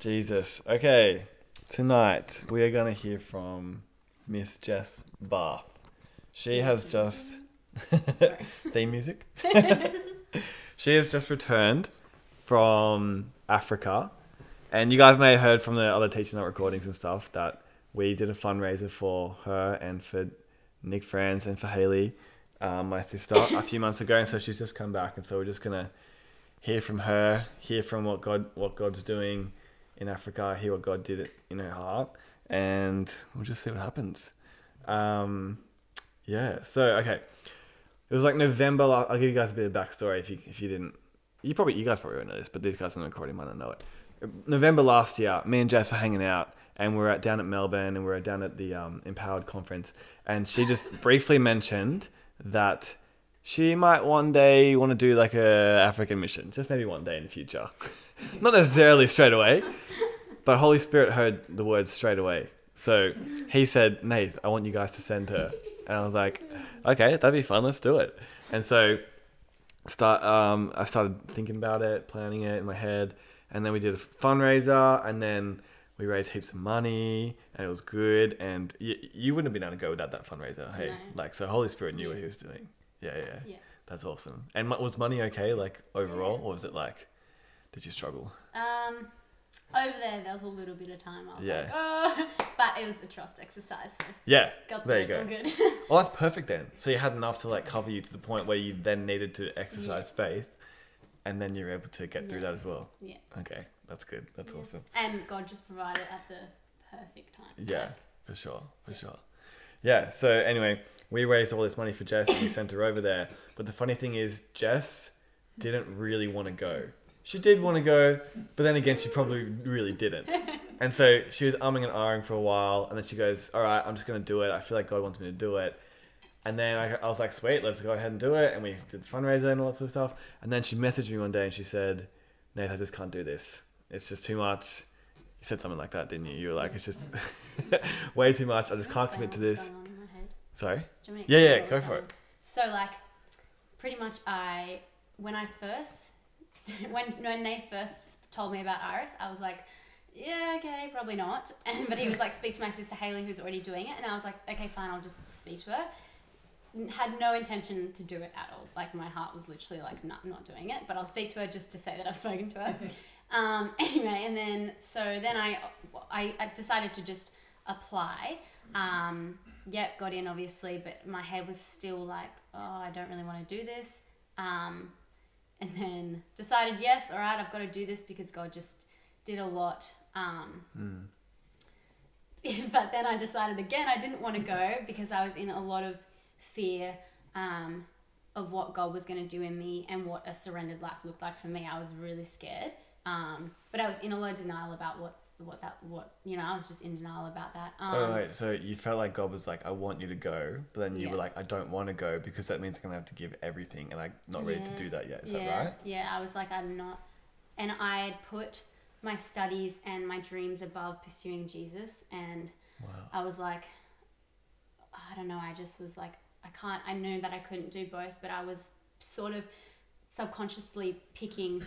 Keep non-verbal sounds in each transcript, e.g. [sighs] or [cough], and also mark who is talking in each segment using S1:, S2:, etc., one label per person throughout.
S1: Jesus. Okay, tonight we are going to hear from Miss Jess Bath. She has just. [laughs] theme music? [laughs] she has just returned from Africa. And you guys may have heard from the other Teacher note recordings and stuff that we did a fundraiser for her and for Nick Franz and for Haley, um, my sister, a few months ago. And so she's just come back. And so we're just going to hear from her, hear from what God what God's doing in Africa, hear what God did it in her heart, and we'll just see what happens. Um, yeah. So okay, it was like November. I'll give you guys a bit of backstory if you if you didn't. You probably you guys probably won't know this, but these guys in the recording might not know it. November last year, me and Jess were hanging out, and we are at down at Melbourne, and we are down at the um, Empowered conference, and she just [laughs] briefly mentioned that she might one day want to do like a African mission, just maybe one day in the future, [laughs] [laughs] not necessarily straight away, but Holy Spirit heard the words straight away. So he said, "Nate, I want you guys to send her," and I was like, "Okay, that'd be fun. Let's do it." And so start um, I started thinking about it, planning it in my head, and then we did a fundraiser, and then we raised heaps of money, and it was good. And y- you wouldn't have been able to go without that fundraiser, hey?
S2: No.
S1: Like, so Holy Spirit knew what He was doing. Yeah, yeah,
S2: Yeah.
S1: That's awesome. And was money okay, like overall, or was it like, did you struggle?
S2: Um, over there, there was a little bit of time. I was
S1: Yeah.
S2: like, oh, [laughs] but it was a trust exercise. So
S1: Yeah,
S2: got
S1: there you go.
S2: all good. [laughs]
S1: Well, that's perfect then. So you had enough to like cover you to the point where you then needed to exercise faith, and then you're able to get through
S2: Yeah.
S1: that as well.
S2: yeah.
S1: Okay, that's good. That's
S2: Yeah.
S1: awesome.
S2: And God just provided at the perfect time.
S1: Yeah,
S2: Like,
S1: for sure, for
S2: Yeah.
S1: sure. Yeah. So anyway, we raised all this money for Jess and we sent her over there. But the funny thing is, Jess didn't really want to go. She did want to go, but then again, she probably really didn't. [laughs] And so she was umming and ahhing for a while, and then she goes, "All right, I'm just gonna do it. I feel like God wants me to do it." And then I, I was like, "Sweet, let's go ahead and do it." And we did the fundraiser and all that sort of stuff. And then she messaged me one day and she said, "Nate, I just can't do this. It's just too much." You said something like that, didn't you? You were like, "It's just [laughs] way too much. I just can't commit to this."
S2: going on in my head.
S1: Sorry.
S2: Do you want me to
S1: Yeah, yeah, go for
S2: it. So like, pretty much, I when I first [laughs] when when they first told me about Iris, I was like, yeah, okay, probably not. [laughs] And but he was like, speak to my sister Haley, who's already doing it, and I was like, okay, fine, I'll just speak to her. Had no intention to do it at all. Like my heart was literally like, not not doing it. But I'll speak to her just to say that I've spoken to her. [laughs] um, anyway, and then so then I, I I decided to just apply. Um, yep, got in obviously, but my head was still like, oh, I don't really want to do this. Um, and then decided, yes, all right, I've got to do this because God just did a lot. Um,
S1: Mm. [laughs]
S2: but then I decided again I didn't want to go [laughs] because I was in a lot of fear um, of what God was going to do in me and what a surrendered life looked like for me. I was really scared, um, but I was in a lot of denial about what what that what you know. I was just in denial about that. Um,
S1: oh wait, so you felt like God was like, "I want you to go," but then you
S2: Yeah.
S1: were like, "I don't want to go because that means I'm gonna have to give everything, and I'm not ready to do that yet." Is
S2: yeah,
S1: that right?
S2: Yeah, I was like, I'm not. And I had put my studies and my dreams above pursuing Jesus. And
S1: Wow.
S2: I was like, I don't know. I just was like, I can't. I knew that I couldn't do both, but I was sort of subconsciously picking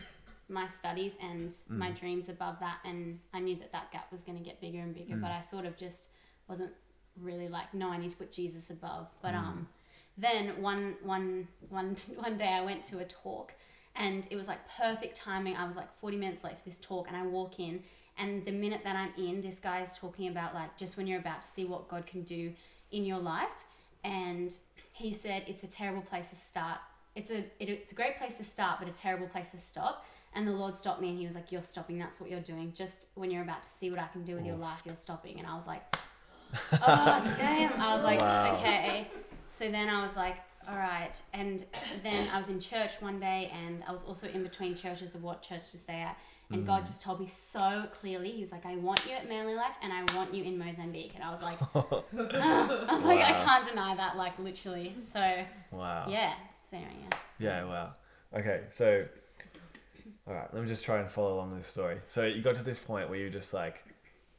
S2: my studies and my
S1: Mm.
S2: dreams above that. And I knew that that gap was going to get bigger and bigger,
S1: Mm.
S2: but I sort of just wasn't really like, no, I need to put Jesus above. But
S1: Mm.
S2: um, then one one one [laughs] one day I went to a talk and it was like perfect timing. I was like 40 minutes late for this talk and I walk in and the minute that I'm in, this guy is talking about like just when you're about to see what God can do in your life and he said it's a terrible place to start. It's a it, it's a great place to start but a terrible place to stop. And the Lord stopped me and he was like, You're stopping, that's what you're doing. Just when you're about to see what I can do with your life, you're stopping. And I was like, [laughs] Oh damn. I was like,
S1: Wow.
S2: Okay. So then I was like, all right. And then I was in church one day and I was also in between churches of what church to stay at. And God just told me so clearly, He was like, I want you at Manly Life and I want you in Mozambique. And I was like, [laughs] "Ah." I was like, I can't deny that, like literally. So
S1: Wow.
S2: yeah. So anyway, yeah.
S1: Yeah, wow. Okay, so all right, let me just try and follow along this story. So you got to this point where you're just like,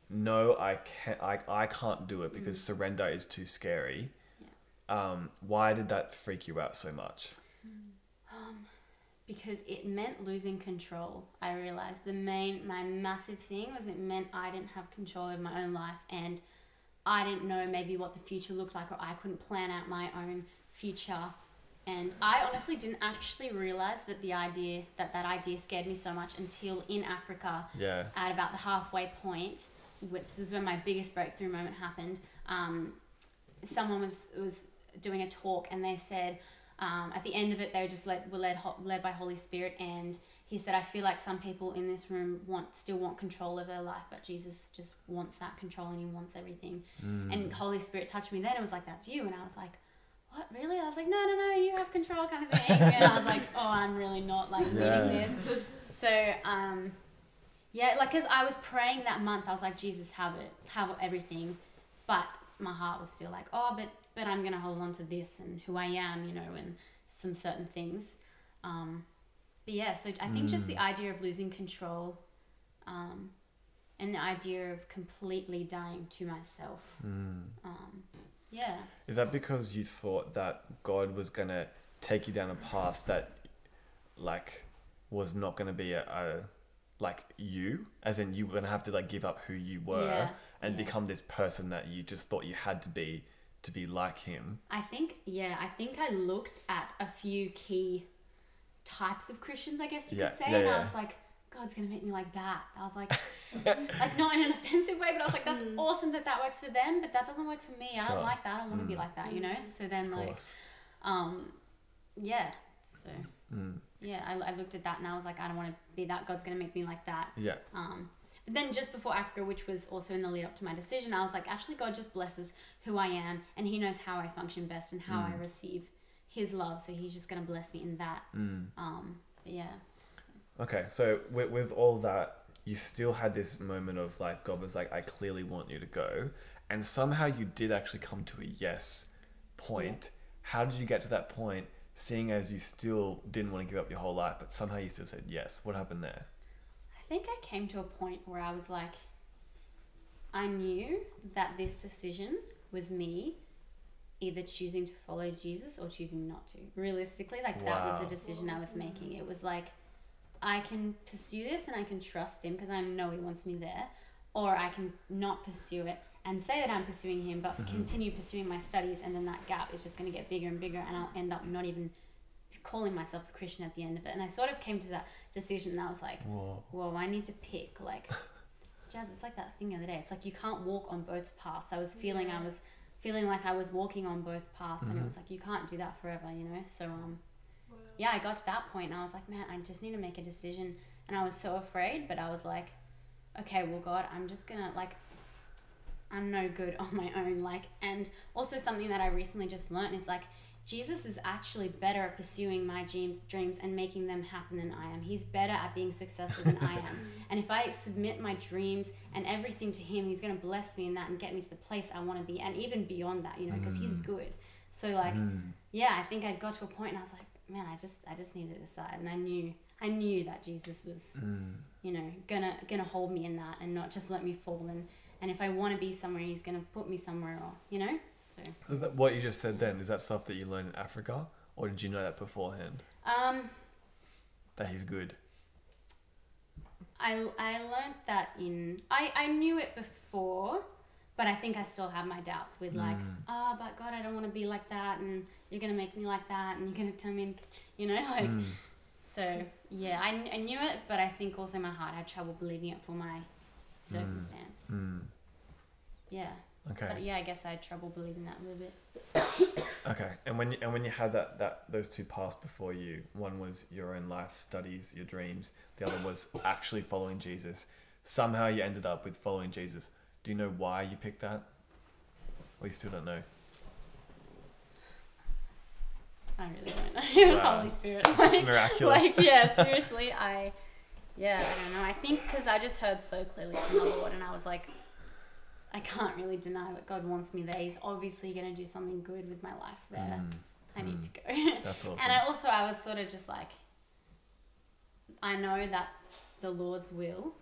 S1: no, I can't, I, I can't do it because surrender is too scary. Um, why did that freak you out so much?
S2: Um, because it meant losing control. I realized the main, my massive thing was it meant I didn't have control of my own life and I didn't know maybe what the future looked like or I couldn't plan out my own future. And I honestly didn't actually realize that the idea, that that idea scared me so much until in Africa
S1: Yeah.
S2: at about the halfway point, which this is when my biggest breakthrough moment happened. Um, someone was was doing a talk, and they said um, at the end of it, they were just led were led ho- led by Holy Spirit, and he said, "I feel like some people in this room want still want control of their life, but Jesus just wants that control, and He wants everything."
S1: Mm.
S2: And Holy Spirit touched me then. It was like, "That's you," and I was like. What really? I was like, no, no, no, you have control, kind of thing. And I was like, oh, I'm really not like
S1: Yeah.
S2: reading this. So, um, yeah, like, cause I was praying that month, I was like, Jesus, have it, have everything, but my heart was still like, oh, but but I'm gonna hold on to this and who I am, you know, and some certain things. Um, but yeah, so I think just the idea of losing control, um, and the idea of completely dying to myself.
S1: Mm.
S2: Um, yeah,
S1: Is that because you thought that God was gonna take you down a path that, like, was not gonna be a, a like you, as in you were gonna have to like give up who you were
S2: Yeah,
S1: and
S2: yeah.
S1: become this person that you just thought you had to be to be like Him.
S2: I think yeah, I think I looked at a few key types of Christians, I guess you
S1: Yeah,
S2: could say, and. I was like, God's gonna make me like that. I was like, like not in an offensive way, but I was like, that's awesome that that works for them, but that doesn't work for me. I
S1: Sure.
S2: don't like that. I don't want to be
S1: Mm.
S2: like that, you know. So then
S1: Of
S2: like,
S1: course.
S2: um, yeah. So
S1: Mm.
S2: yeah, I, I looked at that and I was like, I don't want to be that. God's gonna make me like that.
S1: Yeah.
S2: Um, but then just before Africa, which was also in the lead up to my decision, I was like, actually, God just blesses who I am, and He knows how I function best and how I
S1: Mm.
S2: receive His love. So He's just gonna bless me in that.
S1: Mm.
S2: Um, but yeah,
S1: Okay, so with, with all that, you still had this moment of like, God was like, I clearly want you to go. And somehow you did actually come to a yes point. How did you get to that point, seeing as you still didn't want to give up your whole life, but somehow you still said yes? What happened there?
S2: I think I came to a point where I was like, I knew that this decision was me either choosing to follow Jesus or choosing not to. Realistically, like that was the decision I was making. It was like, I can pursue this and I can trust him because I know he wants me there, or I can not pursue it and say that I'm pursuing him, but
S1: Mhm.
S2: continue pursuing my studies, and then that gap is just going to get bigger and bigger, and I'll end up not even calling myself a Christian at the end of it. And I sort of came to that decision, and I was like,
S1: Whoa.
S2: whoa, I need to pick. Like, [laughs] Jazz, it's like that thing the other day. It's like you can't walk on both paths. I was feeling I was feeling like I was walking on both paths, and it
S1: Mhm.
S2: was like you can't do that forever, you know. So um. Yeah, I got to that point, and I was like, man, I just need to make a decision. And I was so afraid, but I was like, okay, well, God, I'm just gonna like. I'm no good [laughs] on my own, like, and also something that I recently just learned is like, Jesus is actually better at pursuing my dreams, dreams and making them happen than I am. He's better at being successful than I am. [laughs] And if I submit my dreams and everything to Him, He's going to bless me in that and get me to the place I want to be, and even beyond that, you know, because He's
S1: Mm.
S2: good. So like,
S1: Mm.
S2: yeah, I think I got to a point and I was like, man, I just, I just needed to decide, and I knew, I knew that Jesus was,
S1: Mm.
S2: you know, gonna, gonna hold me in that and not just let me fall. And and if I want to be somewhere, He's gonna put me somewhere, or you know, so.
S1: So What you just said then, is that stuff that you learned in Africa? Or did you know that beforehand?
S2: Um,
S1: That he's good?
S2: I, I learned that in I, I knew it before but I think I still have my doubts with like
S1: Mm.
S2: oh but God I don't want to be like that and you're gonna make me like that and you're gonna tell me you know [laughs] like
S1: Mm.
S2: so yeah I, I knew it but I think also my heart had trouble believing it for my circumstance
S1: Mm.
S2: yeah
S1: Okay.
S2: but yeah I guess I had trouble believing that a little bit [coughs]
S1: Okay, and when you, and when you had that, that those two paths before you, one was your own life studies, your dreams. The other was actually following Jesus. Somehow you ended up with following Jesus. Do you know why you picked that? Or you still don't know?
S2: I really don't know [laughs] it was
S1: Wow.
S2: Holy Spirit [laughs] like,
S1: Miraculous.
S2: like yeah [laughs] seriously i yeah i don't know i think because i just heard so clearly from the lord and i was like i can't really deny that god wants me there he's obviously going to do something good with my life there
S1: Mm,
S2: i need
S1: mm.
S2: to go
S1: That's awesome.
S2: and i also i was sort of just like i know that the lord's will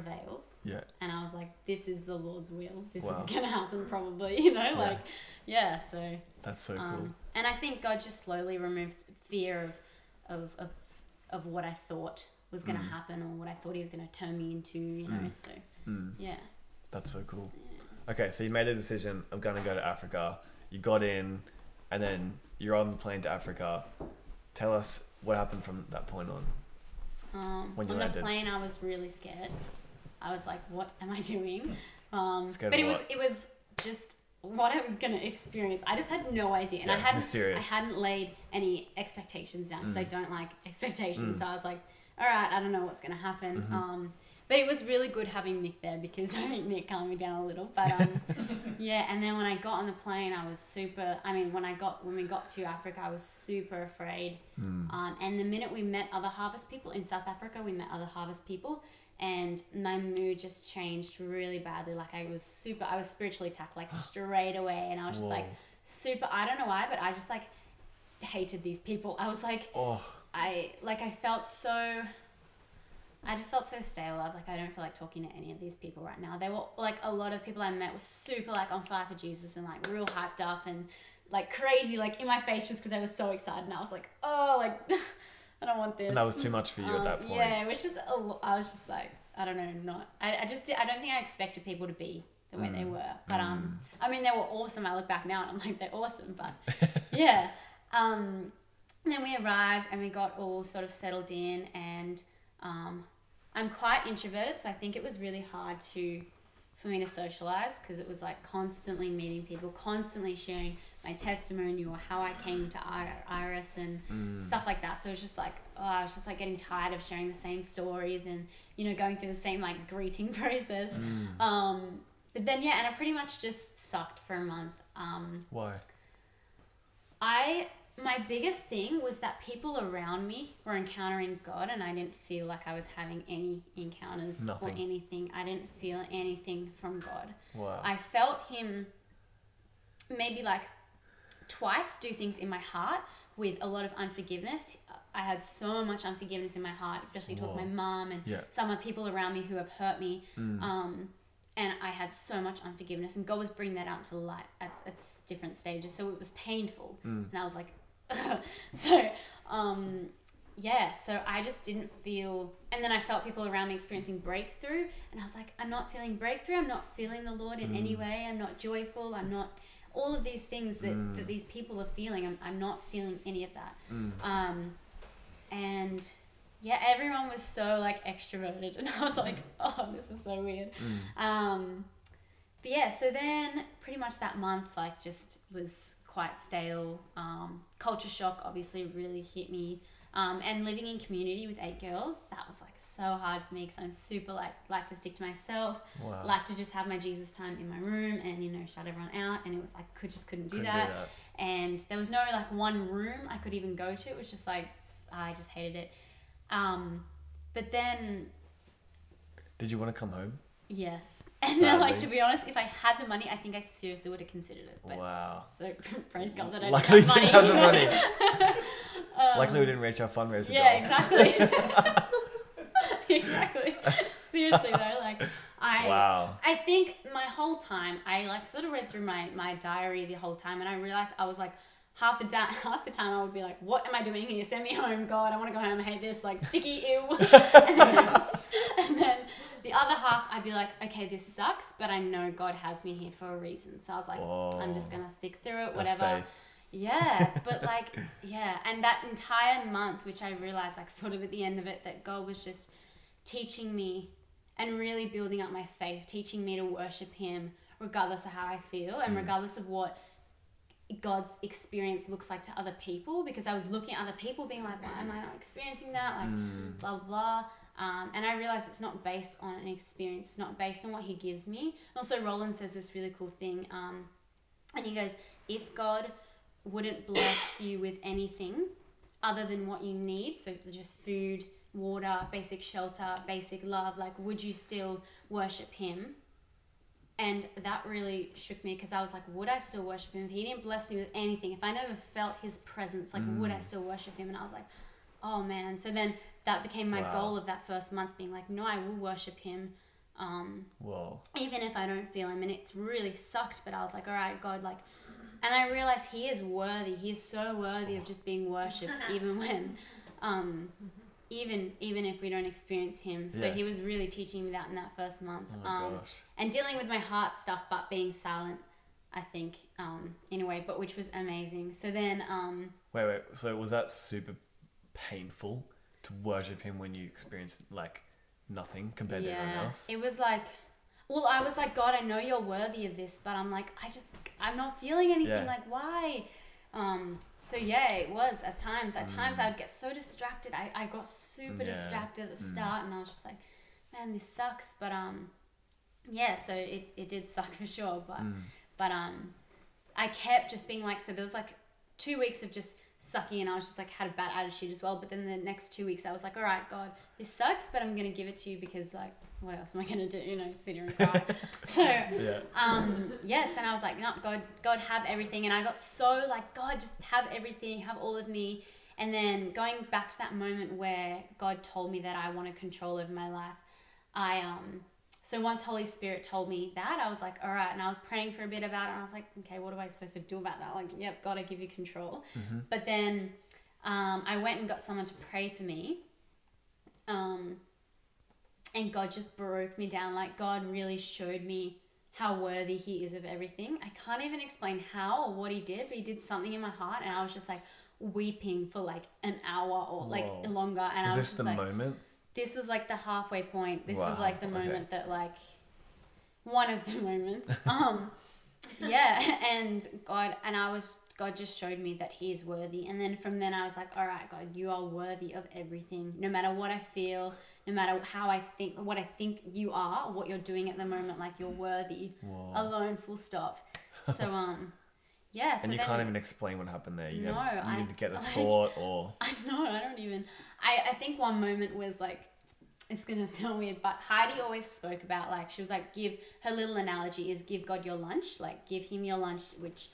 S2: prevails
S1: yeah.
S2: and i was like this is the lord's will this
S1: Wow.
S2: is going to happen probably [laughs] you know
S1: Yeah.
S2: like yeah so
S1: That's so cool.
S2: um, and I think God just slowly removed fear of of of, of what I thought was going to
S1: Mm.
S2: happen or what I thought he was going to turn me into. You know,
S1: Mm.
S2: so
S1: Mm,
S2: yeah.
S1: that's so cool. Okay, so you made a decision. I'm gonna go to Africa. You got in, and then you're on the plane to Africa. Tell us what happened from that point on.
S2: Um,
S1: When you
S2: on
S1: landed.
S2: the plane, I was really scared. I was like, "What am I doing?" Um,
S1: Scared
S2: but it was it was just what I was gonna experience. I just had no idea, and
S1: Yeah,
S2: I hadn't
S1: mysterious.
S2: I hadn't laid any expectations down because I
S1: Mm.
S2: don't like [laughs] expectations.
S1: Mm.
S2: So I was like, "All right, I don't know what's gonna happen."
S1: Mhm.
S2: Um, but it was really good having Nick there because [laughs] I think Nick calmed me down a little. But um, [laughs] yeah, and then when I got on the plane, I was super. I mean, when I got when we got to Africa, I was super afraid.
S1: Mm.
S2: Um, and the minute we met other harvest people in South Africa, we met other harvest people, and my mood just changed really badly. Like I was super, I was spiritually attacked like [gasps] straight away, and I was just like super. I don't know why, but I just like hated these people. I was like,
S1: Oh,
S2: I like, I felt so. I just felt so stale. I was like, I don't feel like talking to any of these people right now. They were like a lot of people I met were super like on fire for Jesus and like real hyped up and like crazy, like in my face just because they were so excited. And I was like, oh, like [laughs] I don't want this.
S1: and that was too much for you at
S2: Um,
S1: that point.
S2: Yeah, it was just a lo- I was just like I don't know, not I, I just I don't think I expected people to be the way they
S1: Mm.
S2: were. But um,
S1: Mm.
S2: I mean they were awesome. I look back now and I'm like they're awesome. But [laughs] yeah, um, then we arrived and we got all sort of settled in and um, I'm quite introverted, so I think it was really hard to for me to socialize because it was like constantly meeting people, constantly sharing my testimony or how I came to Iris and
S1: Mm.
S2: stuff like that. So it was just like, oh, I was just like getting tired of sharing the same stories and, you know, going through the same like greeting [laughs] process.
S1: Mm.
S2: Um, but then, yeah, and I pretty much just sucked for a month. Um,
S1: Why?
S2: I, my biggest thing was that people around me were encountering God and I didn't feel like I was having any encounters
S1: Nothing.
S2: or anything. I didn't feel anything from God.
S1: Wow.
S2: I felt him maybe like twice do things in my heart with a lot of unforgiveness. I had so much unforgiveness in my heart, especially towards
S1: Whoa.
S2: my mom and
S1: Yeah.
S2: some of the people around me who have hurt me.
S1: Mm.
S2: Um, and I had so much unforgiveness, and God was bringing that out to light at, at different stages. So it was painful,
S1: Mm.
S2: and I was like, [laughs] so um, yeah. So I just didn't feel, and then I felt people around me experiencing breakthrough, and I was like, I'm not feeling breakthrough. I'm not feeling the Lord in any
S1: Mm.
S2: way. I'm not joyful. I'm not all of these things that,
S1: Mm.
S2: that these people are feeling. I'm, I'm not feeling any of that.
S1: Mm.
S2: Um, and yeah, everyone was so like extroverted, [laughs] and I was like, oh, this is so weird.
S1: Mm.
S2: Um, but yeah, so then pretty much that month like just was quite stale. Um, culture shock obviously really hit me. Um, and living in community with eight girls, that was like so hard for me because I'm super like like to stick to myself,
S1: Wow.
S2: like to just have my Jesus time in my room and you know shut everyone out. And it was like could just couldn't do
S1: Couldn't
S2: that and there was no like one room I could even go to. It was just like I just hated it. Um, but then
S1: Did you want to come home?
S2: yes, [laughs] and like to be honest, if I had the money, I think I seriously would have considered it. But
S1: Wow.
S2: so [laughs] praise God that I
S1: Luckily
S2: didn't have
S1: have
S2: money.
S1: the money.
S2: Um, [laughs]
S1: Luckily, we didn't reach our fundraiser
S2: Yeah,
S1: goal.
S2: exactly. Seriously though, like [laughs] I.
S1: Wow.
S2: I think my whole time, I like sort of read through my, my diary the whole time, and I realized I was like half the da- [laughs] half the time I would be like, "What am I doing here? Send me home, God! I want to go home. I hate this. Like sticky, ew." [laughs] and, then, and then the other half, I'd be like, "Okay, this sucks, but I know God has me here for a reason." So I was like, "I'm just gonna stick through it, whatever." Yeah, but like, yeah, and that entire month, which I realized, like, sort of at the end of it, that God was just teaching me and really building up my faith, teaching me to worship Him regardless of how I feel and
S1: Mm.
S2: regardless of what God's experience looks like to other people. Because I was looking at other people, being like, why am I not experiencing that? Like,
S1: Mm.
S2: blah blah. blah. Um, and I realized it's not based on an experience. It's not based on what he gives me. And Also, Rolland says this really cool thing, um, and he goes, "If God wouldn't bless you with anything other than what you need, so just food, water, basic shelter, basic love, like, would you still worship Him?" And that really shook me because I was like, would I still worship him? If he didn't bless me with anything, if I never felt his presence, like, would I
S1: Mm.
S2: still worship him? And I was like, oh man. So then that became my
S1: Wow.
S2: goal of that first month being like, no, I will worship him. Um,
S1: Whoa.
S2: even if I don't feel him. And it's really sucked, but I was like, all right, God, like, and I realized he is worthy. He is so worthy of just being worshipped, [laughs] even when Um, even even if we don't experience him, so
S1: Yeah.
S2: he was really teaching me that in that first month.
S1: Oh my
S2: um,
S1: gosh.
S2: and dealing with my heart stuff, but being silent. I think um, in a way, but which was amazing. So then, um,
S1: Wait, wait. So was that super painful to worship him when you experienced like nothing compared to everyone else?
S2: It was like, well, I was like, God, I know you're worthy of this, but I'm like, I just, I'm not feeling anything.
S1: Yeah.
S2: Like, why? Um, so yeah, it was at times. At times,
S1: Mm.
S2: I would get so distracted. I, I got super
S1: Yeah.
S2: distracted at the
S1: Mm.
S2: start, and I was just like, man, this sucks. But um, yeah, so it, it did suck for sure. But
S1: Mm.
S2: but um, I kept just being like, so there was like two weeks of just sucking, and I was just like had a bad attitude as well. But then the next two weeks, I was like, all right, God, this sucks, but I'm gonna give it to you because like, what else am I gonna do? You know, sit here and cry. [laughs] so
S1: Yeah.
S2: um, yes, and I was like, no, God, God, have everything, and I got so like, God, just have everything, have all of me. And then going back to that moment where God told me that I wanted control over my life, I um so once Holy Spirit told me that, I was like, all right, and I was praying for a bit about it, and I was like, okay, what am I supposed to do about that? Like, yep, God, I give you control.
S1: Mm-hmm.
S2: But then um, I went and got someone to pray for me. Um, and God just broke me down. Like, God really showed me how worthy He is of everything. I can't even explain how or what He did, but He did something in my heart, and I was just like weeping for like an hour or like
S1: Whoa.
S2: longer. And
S1: Was
S2: I was
S1: this
S2: just
S1: the
S2: like,
S1: moment?
S2: this was like the halfway point. This was like the
S1: okay.
S2: moment that like one of the [laughs] moments. [laughs] Um yeah, [laughs] and God and I was God just showed me that he is worthy. And then from then I was like, all right, God, you are worthy of everything. No matter what I feel, no matter how I think what I think you are, what you're doing at the moment, like you're worthy
S1: Whoa.
S2: alone full stop. [laughs] So um yeah, so
S1: and you
S2: then,
S1: can't even explain what happened there. You,
S2: No,
S1: have, you
S2: I-
S1: to get a [laughs]
S2: like-
S1: thought or [laughs]
S2: I know, I don't even. I, I think one moment was like, it's gonna sound weird, but Heidi always spoke about like, she was like, give, her little analogy is give God your lunch, like, give him your lunch, which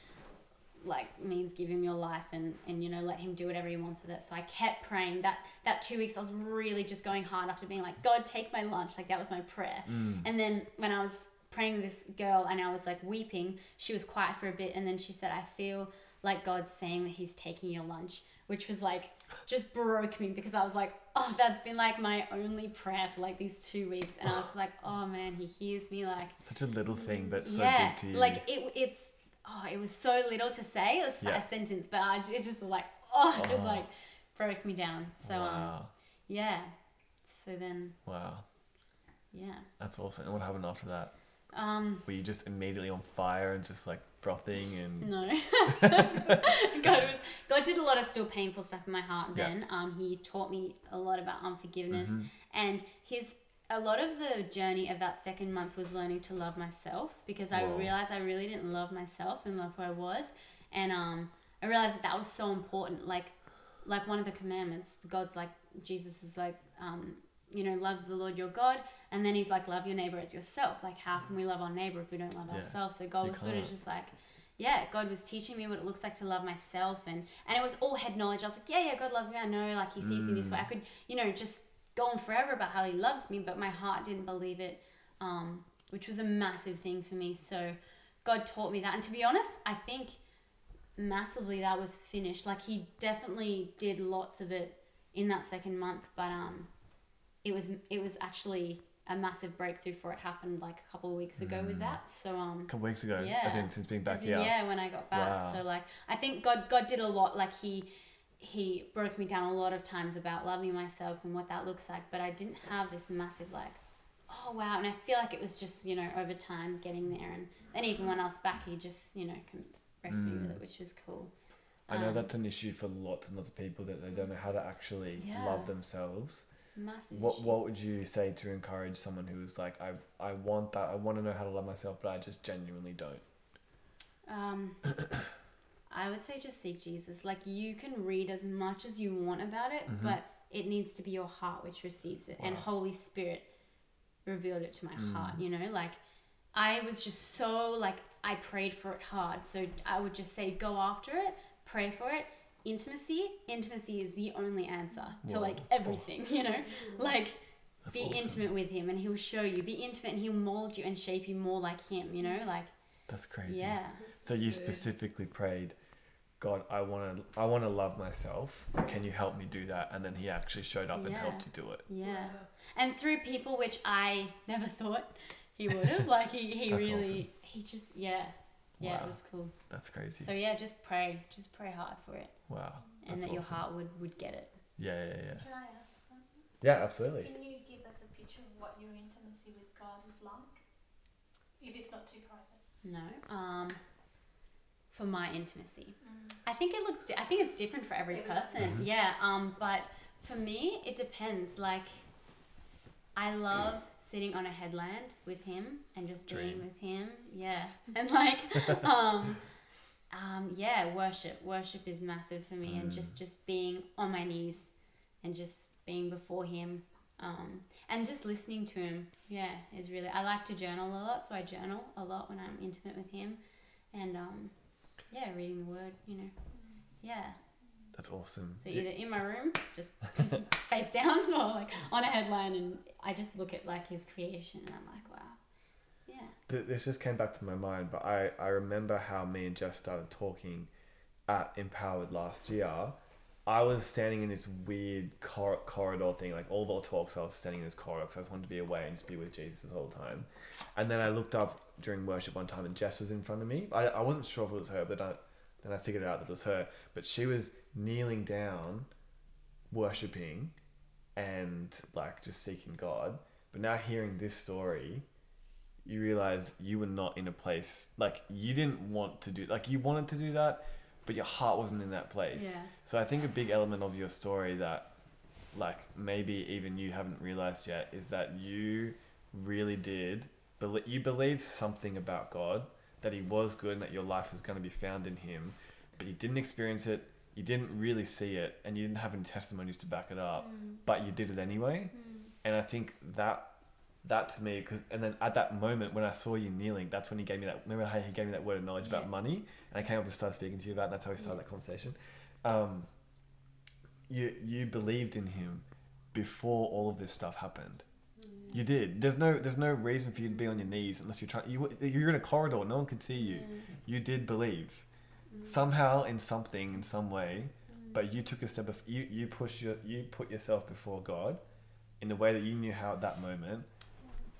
S2: like means give him your life and and you know let him do whatever he wants with it so i kept praying that that two weeks i was really just going hard after being like god take my lunch like that was my prayer
S1: Mm.
S2: and then when i was praying with this girl and i was like weeping she was quiet for a bit and then she said i feel like god's saying that he's taking your lunch which was like just broke me because i was like oh that's been like my only prayer for like these two weeks and i was just like oh man he hears me like
S1: such a little thing, but so
S2: yeah,
S1: big to you.
S2: like it, it's oh, it was so little to say. It was just like a sentence, but I it just like oh, it just
S1: Oh.
S2: like broke me down. So um, yeah. So then
S1: wow,
S2: yeah.
S1: that's awesome. And what happened after that?
S2: Um
S1: Were you just immediately on fire and just like frothing and
S2: no. [laughs] [laughs] God was God did a lot of still painful stuff in my heart
S1: Yeah.
S2: then. Um he taught me a lot about unforgiveness
S1: Mhm.
S2: and his a lot of the journey of that second month was learning to love myself because I
S1: Whoa.
S2: realized I really didn't love myself and love who I was, and um, I realized that that was so important. Like, like one of the commandments, God's like Jesus is like, um, you know, love the Lord your God, and then He's like, love your neighbor as yourself. Like, how can we love our neighbor if we don't love
S1: Yeah.
S2: ourselves? So God
S1: You
S2: was sort of just like. Yeah, God was teaching me what it looks like to love myself, and and it was all head knowledge. I was like, yeah, yeah, God loves me. I know, like He sees me this way.
S1: Mm.
S2: I could, you know, just go on forever about how he loves me, but my heart didn't believe it, um, which was a massive thing for me. So God taught me that. And to be honest, I think massively that was finished. Like he definitely did lots of it in that second month, but um, it was it was actually a massive breakthrough for it happened like a couple of weeks ago with
S1: Mm.
S2: that. So um,
S1: a couple weeks ago? As
S2: Yeah.
S1: in since being back
S2: in,
S1: here.
S2: yeah, when I got back.
S1: Wow.
S2: So like I think God God did a lot. Like he he broke me down a lot of times about loving myself and what that looks like. But I didn't have this massive like, oh wow. And I feel like it was just you know over time getting there. And then even when I was back, he just you know corrected me with
S1: Mm.
S2: it, which was cool.
S1: I know
S2: Um,
S1: that's an issue for lots and lots of people that they don't know how to actually
S2: Yeah.
S1: love themselves.
S2: massive.
S1: What
S2: issue.
S1: What would you say to encourage someone who's like, I I want that, I want to know how to love myself, but I just genuinely don't.
S2: Um, [coughs] I would say just seek Jesus. Like you can read as much as you want about it,
S1: Mhm.
S2: but it needs to be your heart which receives it. And Holy Spirit revealed it to my
S1: Mm.
S2: heart. You know, like I was just so like I prayed for it hard. So I would just say go after it, pray for it. Intimacy, intimacy is the only answer to like everything. You know, [laughs] like
S1: That's
S2: be
S1: awesome.
S2: intimate with Him, and He'll show you. Be intimate, and He'll mold you and shape you more like Him. You know, like
S1: That's crazy.
S2: yeah.
S1: So you
S3: Good.
S1: specifically prayed God, I want to I want to love myself. Can you help me do that? And then He actually showed up and helped you do it.
S2: Yeah. And through people which I never thought he would have. Like he, he [laughs] really
S1: awesome.
S2: he just yeah. Yeah,
S1: Wow.
S2: it was cool.
S1: That's crazy.
S2: So yeah, just pray. Just pray hard for it.
S1: wow.
S2: And
S1: That's
S2: that your heart would, would get it.
S1: Yeah, yeah, yeah.
S3: Can I ask something?
S1: Yeah, absolutely.
S3: Can you give us a picture of what your intimacy with God is like? If it's not too private.
S2: No. Um for my intimacy.
S3: Mm.
S2: I think it looks. Di- I think it's different for every
S3: Everyone.
S2: person.
S1: Mhm.
S2: Yeah. Um. But for me, it depends. Like, I love sitting on a headland with him and just being with him. Yeah. [laughs] And like, [laughs] um, um, yeah. Worship. Worship is massive for me, and
S1: Mm.
S2: just just being on my knees, and just being before him. Um, and just listening to him, yeah, is really. I like to journal a lot, so I journal a lot when I'm intimate with him, and um, yeah, reading the word, you know, yeah.
S1: That's awesome.
S2: So either in my room, just [laughs] face down, or like on a headline, and I just look at like his creation, and I'm like, wow, yeah,
S1: this just came back to my mind, but I, I remember how me and Jess started talking at Empowered last year. I was standing in this weird cor- corridor thing, like all the talks, I was standing in this corridor because I just wanted to be away and just be with Jesus all the time. And then I looked up during worship one time and Jess was in front of me. I, I wasn't sure if it was her, but I, then I figured out that it was her. But she was kneeling down, worshipping, and like just seeking God. But now hearing this story, you realize you were not in a place like you didn't want to do like you wanted to do that but your heart wasn't in that place
S2: yeah,
S1: so i think a big element of your story that like maybe even you haven't realized yet is that you really did you believed something about god that he was good and that your life was going to be found in him but you didn't experience it you didn't really see it and you didn't have any testimonies to back it up
S2: Mm,
S1: but you did it anyway
S2: mm,
S1: and I think that that to me because and then at that moment when I saw you kneeling, that's when he gave me that. Remember how he gave me that word of knowledge
S2: Yeah.
S1: about money, and I came up and started speaking to you about. It, that's how we started
S2: Yeah.
S1: that conversation. Um, you you believed in him before all of this stuff happened.
S2: Mm.
S1: You did. There's no there's no reason for you to be on your knees unless you're trying. You you're in a corridor. No one could see you.
S2: Yeah,
S1: You did believe
S2: mm,
S1: somehow in something in some way
S2: mm,
S1: but you took a step of you you push your you put yourself before God in the way that you knew how at that moment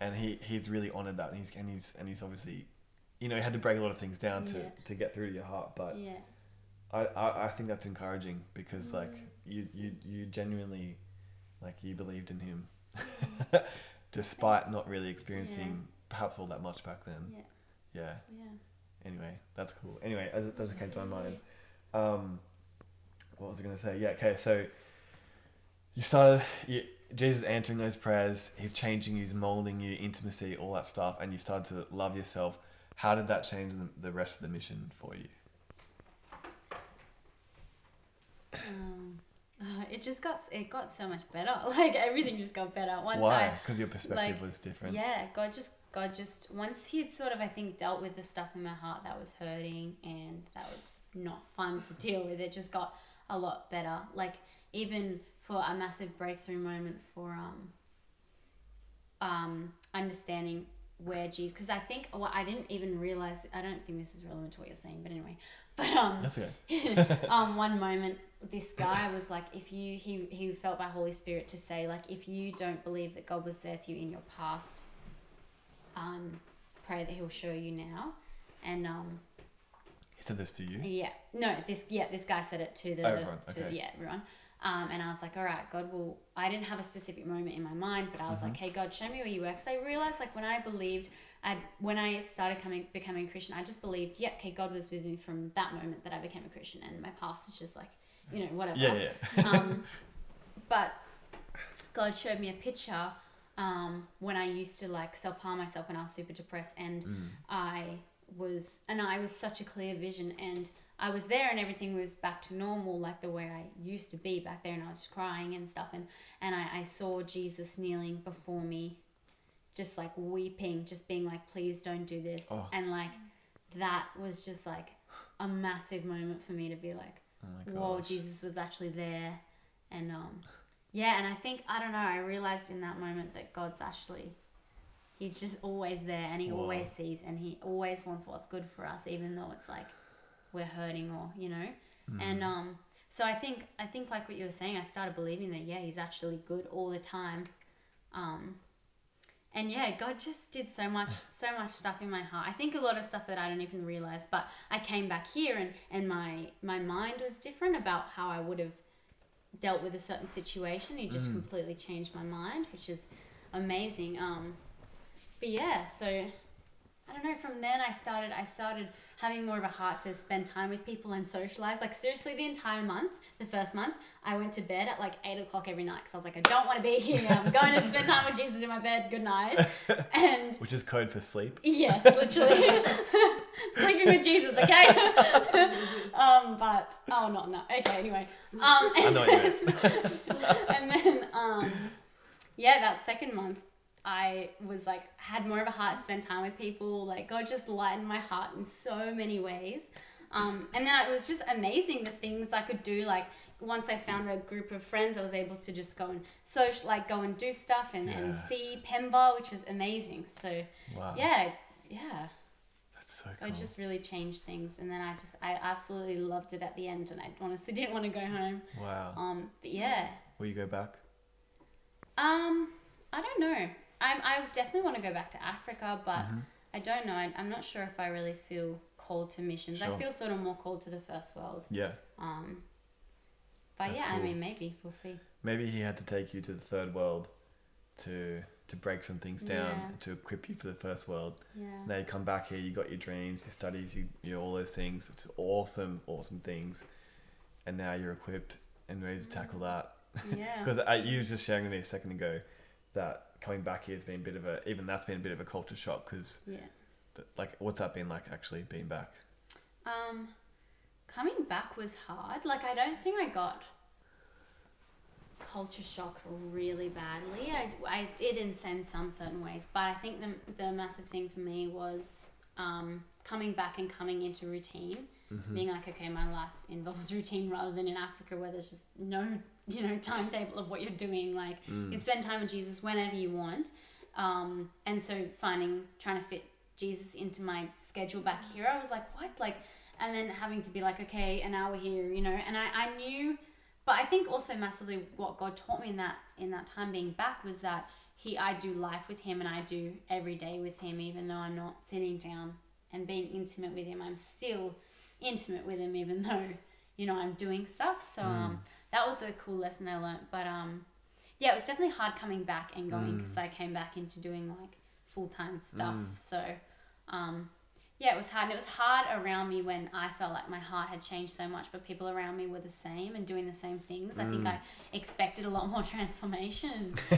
S1: and he he's really honored that and he's and he's and he's obviously you know he had to break a lot of things down to
S2: Yeah.
S1: to get through to your heart but
S2: yeah,
S1: I, I I think that's encouraging because like
S2: Mm.
S1: you you you genuinely like you believed in him [laughs] despite not really experiencing perhaps all that much back then
S2: yeah,
S1: yeah
S2: yeah.
S1: anyway, that's cool. Anyway, as it doesn't came to my mind. Um, what was I going to say? Yeah, okay. So you started. You, Jesus answering those prayers. He's changing you. He's molding you. Intimacy, all that stuff, and you started to love yourself. How did that change the, the rest of the mission for you?
S2: Um, uh, it just got it got so much better. [laughs] Like everything just got better once
S1: Why? Because your perspective
S2: like,
S1: was different.
S2: Yeah, God just God just once he had sort of I think dealt with the stuff in my heart that was hurting and that was not fun to [laughs] deal with. It just got a lot better. Like even for a massive breakthrough moment for um um understanding where Jesus because I think well, I didn't even realize I don't think this is relevant to what you're saying, but anyway. But um
S1: That's okay. [laughs]
S2: um, one moment this guy was like if you he, he felt by holy spirit to say like if you don't believe that god was there for you in your past um, pray that he'll show you now and um,
S1: He said this to you.
S2: yeah no this yeah this guy said it to the
S1: Oh, everyone,
S2: to
S1: okay.
S2: yeah everyone um, and I was like, all right, God will. I didn't have a specific moment in my mind, but I was
S1: Mhm.
S2: like, hey, God, show me where you were. Because I realized, like, when I believed, I when I started coming becoming a Christian, I just believed, yeah, okay, God was with me from that moment that I became a Christian, and my past is just like, you know, whatever
S1: Yeah, yeah.
S2: um, [laughs] but God showed me a picture um, when I used to like self harm myself when I was super depressed, and
S1: Mm.
S2: I was, and I was such a clear vision, and I was there, and everything was back to normal, like the way I used to be back there, and I was crying and stuff, and and I, I saw Jesus kneeling before me, just like weeping, just being like, please don't do this,
S1: Oh.
S2: and like that was just like a massive moment for me to be like
S1: Oh
S2: whoa. Jesus was actually there. And um, yeah, and I think, I don't know, I realized in that moment that God's actually, He's just always there and He
S1: Wow.
S2: always sees and He always wants what's good for us, even though it's like we're hurting or, you know.
S1: Mm.
S2: And um, so I think I think like what you were saying, I started believing that yeah, he's actually good all the time. Um, and yeah, God just did so much so much stuff in my heart. I think a lot of stuff that I don't even realize. But I came back here and and my my mind was different about how I would have dealt with a certain situation. He just
S1: Mm.
S2: completely changed my mind, which is amazing. Um, but yeah, so I don't know. From then, I started. I started having more of a heart to spend time with people and socialize. Like seriously, the entire month, the first month, I went to bed at like eight o'clock every night because I was like, I don't want to be here. I'm going to spend time with Jesus in my bed. Good night. [laughs] And
S1: Which is code for sleep.
S2: yes, literally [laughs] sleeping with Jesus. Okay. [laughs] um, but oh, not no. Okay. Anyway. Um,
S1: I know what you meant.
S2: and then um yeah that second month i was like had more of a heart to spend time with people like god just lightened my heart in so many ways um, and then it was just amazing the things i could do like once i found a group of friends i was able to just go and social like go and do stuff and, and see pemba which was amazing so
S1: Wow.
S2: yeah yeah
S1: That's so cool.
S2: it just really changed things and then i just i absolutely loved it at the end and i honestly [laughs] didn't want to go home
S1: wow.
S2: um but yeah
S1: Will you go back?
S2: Um, I don't know. I'm, I definitely want to go back to Africa, but
S1: Mhm.
S2: I don't know. I, I'm not sure if I really feel called to missions. I feel sort of more called to the first world.
S1: Yeah.
S2: Um, but
S1: That's
S2: yeah, I mean, maybe we'll see.
S1: Maybe he had to take you to the third world to to break some things down
S2: Yeah.
S1: to equip you for the first world.
S2: Yeah.
S1: Now you come back here, you got your dreams, your studies, you, you all those things. It's awesome, awesome things. And now you're equipped and ready to tackle that. [laughs]
S2: Yeah.
S1: Because you were just sharing with me a second ago that coming back here has been a bit of a, even that's been a bit of a culture shock. Because,
S2: yeah.
S1: like, what's that been like actually being back?
S2: Um, coming back was hard. Like, I don't think I got culture shock really badly. I, I did in sen- some certain ways, but I think the, the massive thing for me was um, coming back and coming into routine.
S1: Mm-hmm.
S2: Being like, okay, my life involves [laughs] routine rather than in Africa where there's just no, you know, timetable of what you're doing. Like,
S1: Mm.
S2: you can spend time with Jesus whenever you want. Um, and so finding, trying to fit Jesus into my schedule back here, I was like, what? Like, and then having to be like, okay, an hour here, you know, and I, I knew, but I think also massively what God taught me in that, in that time being back was that he, I do life with him and I do every day with him, even though I'm not sitting down and being intimate with him, I'm still intimate with him, even though, you know, I'm doing stuff. So, um, that was a cool lesson I learned, but, um, yeah, it was definitely hard coming back and going because I came back into doing like full time stuff. So, um, yeah, it was hard. And it was hard around me when I felt like my heart had changed so much, but people around me were the same and doing the same things. I think I expected a lot more [laughs] transformation [laughs]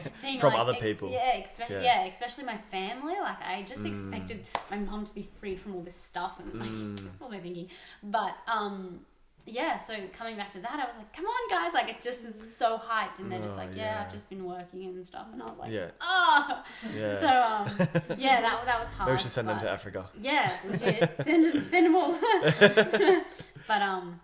S1: From
S2: like,
S1: other
S2: ex-
S1: people.
S2: Yeah, expe-
S1: Yeah.
S2: yeah. especially my family. Like I just expected my mom to be freed from all this stuff, and like, [laughs] what was I thinking? But um, yeah. So coming back to that, I was like, come on, guys! Like it just is so hyped, and they're just
S1: Oh,
S2: like, yeah,
S1: yeah.
S2: I've just been working and stuff, and I was like,
S1: Yeah.
S2: ah.
S1: Yeah.
S2: So um, [laughs] yeah, that that was hard.
S1: Maybe we should send them to Africa.
S2: yeah, [laughs] legit. send them, send them all. [laughs] but um,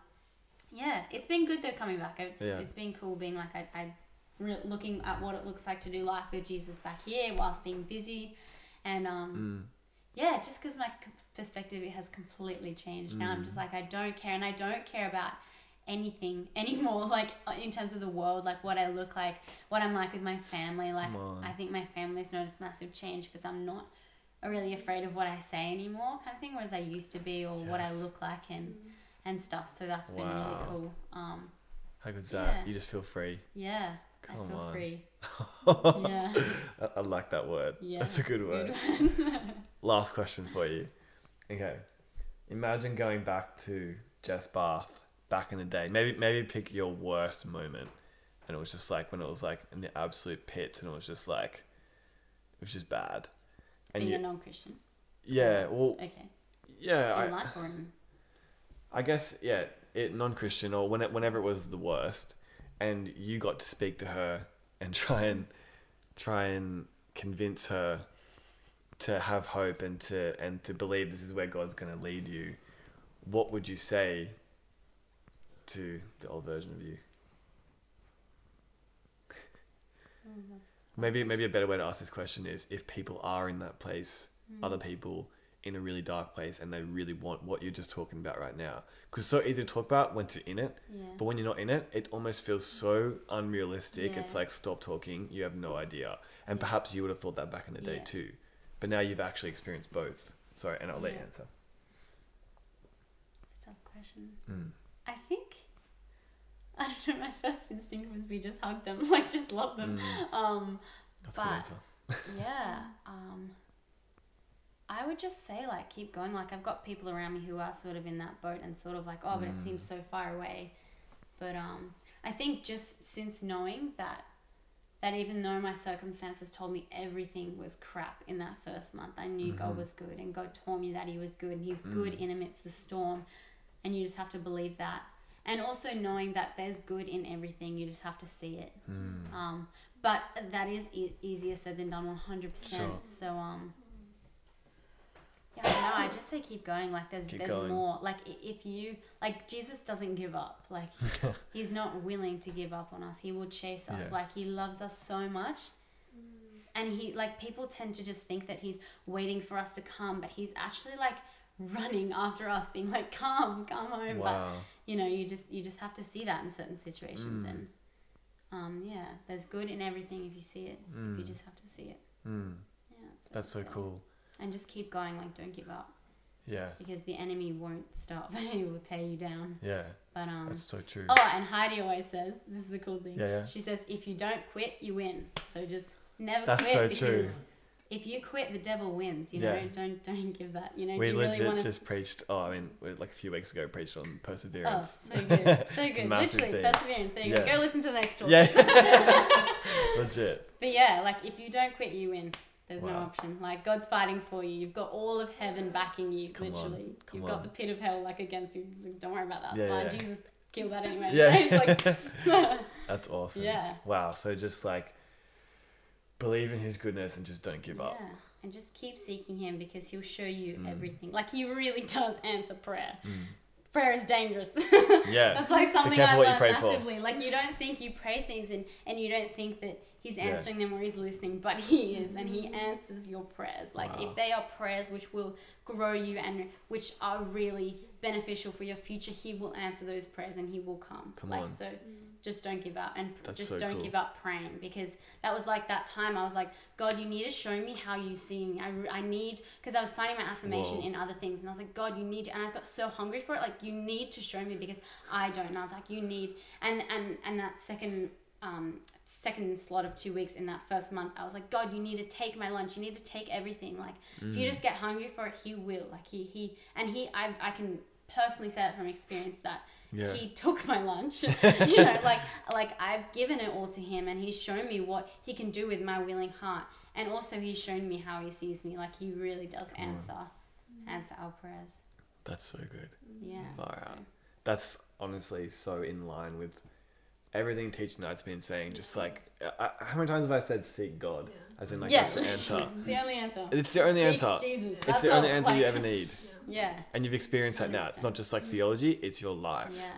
S2: yeah, it's been good though coming back. It's
S1: Yeah.
S2: it's been cool being like I, I re- looking at what it looks like to do life with Jesus back here whilst being busy, and um,
S1: Mm.
S2: Yeah, just because my perspective it has completely changed. Now I'm just
S1: Mm.
S2: like I don't care, and I don't care about anything [laughs] anymore. Like uh, in terms of the world, like what I look like, what I'm like with my family. Like I think my family's noticed massive change because I'm not really afraid of what I say anymore, kind of thing. Whereas I used to be, or what I look like, and and stuff. So that's been really cool. Um,
S1: How good's that? You just feel free.
S2: yeah, I
S1: Come
S2: feel
S1: on.
S2: free. [laughs] yeah,
S1: I, I like that word.
S2: yeah,
S1: That's a good
S2: it's
S1: word. [laughs]
S2: one.
S1: Last question for you. Okay. Imagine going back to Jess Bath back in the day. Maybe maybe pick your worst moment. And it was just like when it was like in the absolute pits and it was just like it was just bad. And
S2: Being
S1: you,
S2: a non-Christian.
S1: yeah, well
S2: Okay.
S1: yeah,
S2: In
S1: I,
S2: life or in
S1: I guess yeah, it non-Christian or when it, whenever it was the worst, and you got to speak to her and try and try and convince her to have hope and to and to believe this is where God's going to lead you. What would you say to the old version of you?
S2: Oh,
S1: Maybe maybe a better way to ask this question is if people are in that place, mm. other people in a really dark place and they really want what you're just talking about right now. Because it's so easy to talk about once you're in it,
S2: Yeah.
S1: but when you're not in it, it almost feels so unrealistic. It's like stop talking. You have no idea, and
S2: Yeah.
S1: perhaps you would have thought that back in the day
S2: Yeah.
S1: too, but now you've actually experienced both. Sorry, and I'll let you answer.
S2: It's a tough question.
S1: Mm.
S2: I think [laughs] I don't know. My first instinct was we just hug them, [laughs] like just love them.
S1: Mm.
S2: Um,
S1: That's a good answer. [laughs]
S2: yeah. Um, I would just say like keep going. Like I've got people around me who are sort of in that boat and sort of like oh, but it seems so far away. But um, I think just since knowing that that even though my circumstances told me everything was crap in that first month, I knew God was good and God told me that He was good and He's good in amidst the storm, and you just have to believe that. And also knowing that there's good in everything, you just have to see it.
S1: Mm.
S2: Um, but that is e- easier said than done, one hundred percent.
S1: Sure.
S2: So um, yeah, I. I just say keep going. Like there's
S1: Keep
S2: there's
S1: going.
S2: more. Like i- if you like Jesus doesn't give up. Like [laughs] he's not willing to give up on us. He will chase us.
S1: Yeah.
S2: Like he loves us so much. And he like people tend to just think that he's waiting for us to come, but he's actually like running after us, being like, "Come, come home." But
S1: Wow.
S2: you know you just you just have to see that in certain situations
S1: Mm.
S2: and um yeah there's good in everything if you see it
S1: Mm.
S2: you just have to see it
S1: Mm.
S2: yeah what
S1: That's so
S2: I'd
S1: cool.
S2: And just keep going like don't give up
S1: Yeah.
S2: because the enemy won't stop [laughs] he will tear you down
S1: Yeah.
S2: but um
S1: That's so true.
S2: oh and heidi always says this is a cool thing
S1: Yeah, yeah.
S2: she says if you don't quit you win so just never
S1: That's
S2: quit
S1: so
S2: because
S1: true.
S2: if you quit the devil wins you know
S1: Yeah.
S2: don't don't give that you know
S1: We
S2: you really want to
S1: just preached. Oh, I mean, like a few weeks ago, preached on perseverance.
S2: Oh, so good. [laughs] So good. Literally,
S1: thing.
S2: perseverance. You
S1: Yeah.
S2: go. Go listen to the next talk.
S1: Yeah. [laughs] legit.
S2: But yeah, like if you don't quit, you win. There's no option. Like God's fighting for you. You've got all of heaven backing you.
S1: Come
S2: literally, you've got the pit of hell like against you. Don't worry about that. It's
S1: Yeah,
S2: fine.
S1: yeah.
S2: Jesus killed that anyway.
S1: Yeah. [laughs]
S2: like, [laughs] [laughs]
S1: That's awesome.
S2: Yeah.
S1: Wow. So just like believe in His goodness and just don't give up.
S2: yeah, and just keep seeking Him because He'll show you
S1: Mm.
S2: everything. Like He really does answer prayer.
S1: Mm.
S2: Prayer is dangerous.
S1: Yeah.
S2: That's like something I learned
S1: pray for.
S2: Like you don't think you pray things and, and you don't think that he's
S1: Yeah.
S2: answering them or he's listening, but he is and he answers your prayers. Like
S1: Wow.
S2: if they are prayers which will grow you and which are really beneficial for your future, he will answer those prayers and he will come.
S1: Come
S2: like
S1: on.
S2: so just don't give up and
S1: That's
S2: just
S1: so
S2: don't
S1: cool.
S2: give up praying because that was like that time I was like God you need to show me how you see me I, I need because I was finding my affirmation
S1: Whoa.
S2: in other things and I was like God you need to and I got so hungry for it like you need to show me because I don't and I was like you need and and and that second um second slot of two weeks in that first month I was like God you need to take my lunch you need to take everything like if
S1: Mm.
S2: you just get hungry for it he will like he he and he I, I can personally say that from experience that
S1: Yeah.
S2: he took my lunch [laughs] you know like like i've given it all to him and he's shown me what he can do with my willing heart and also he's shown me how he sees me like he really does
S1: Come on.
S2: answer answer our prayers
S1: That's so good.
S2: yeah
S1: Far
S2: so-
S1: out. That's honestly so in line with everything Teach Night's been saying. Just like, I, I- how many times have I said seek God? As in, like,
S2: yeah
S1: that's the answer. [laughs]
S2: it's the only answer
S1: It's the only
S2: Seek
S1: answer.
S2: jesus
S1: It's
S2: That's
S1: the only
S2: all,
S1: answer you ever need. [laughs]
S2: yeah
S1: And you've experienced that now. It's not just like theology, it's your life.
S2: yeah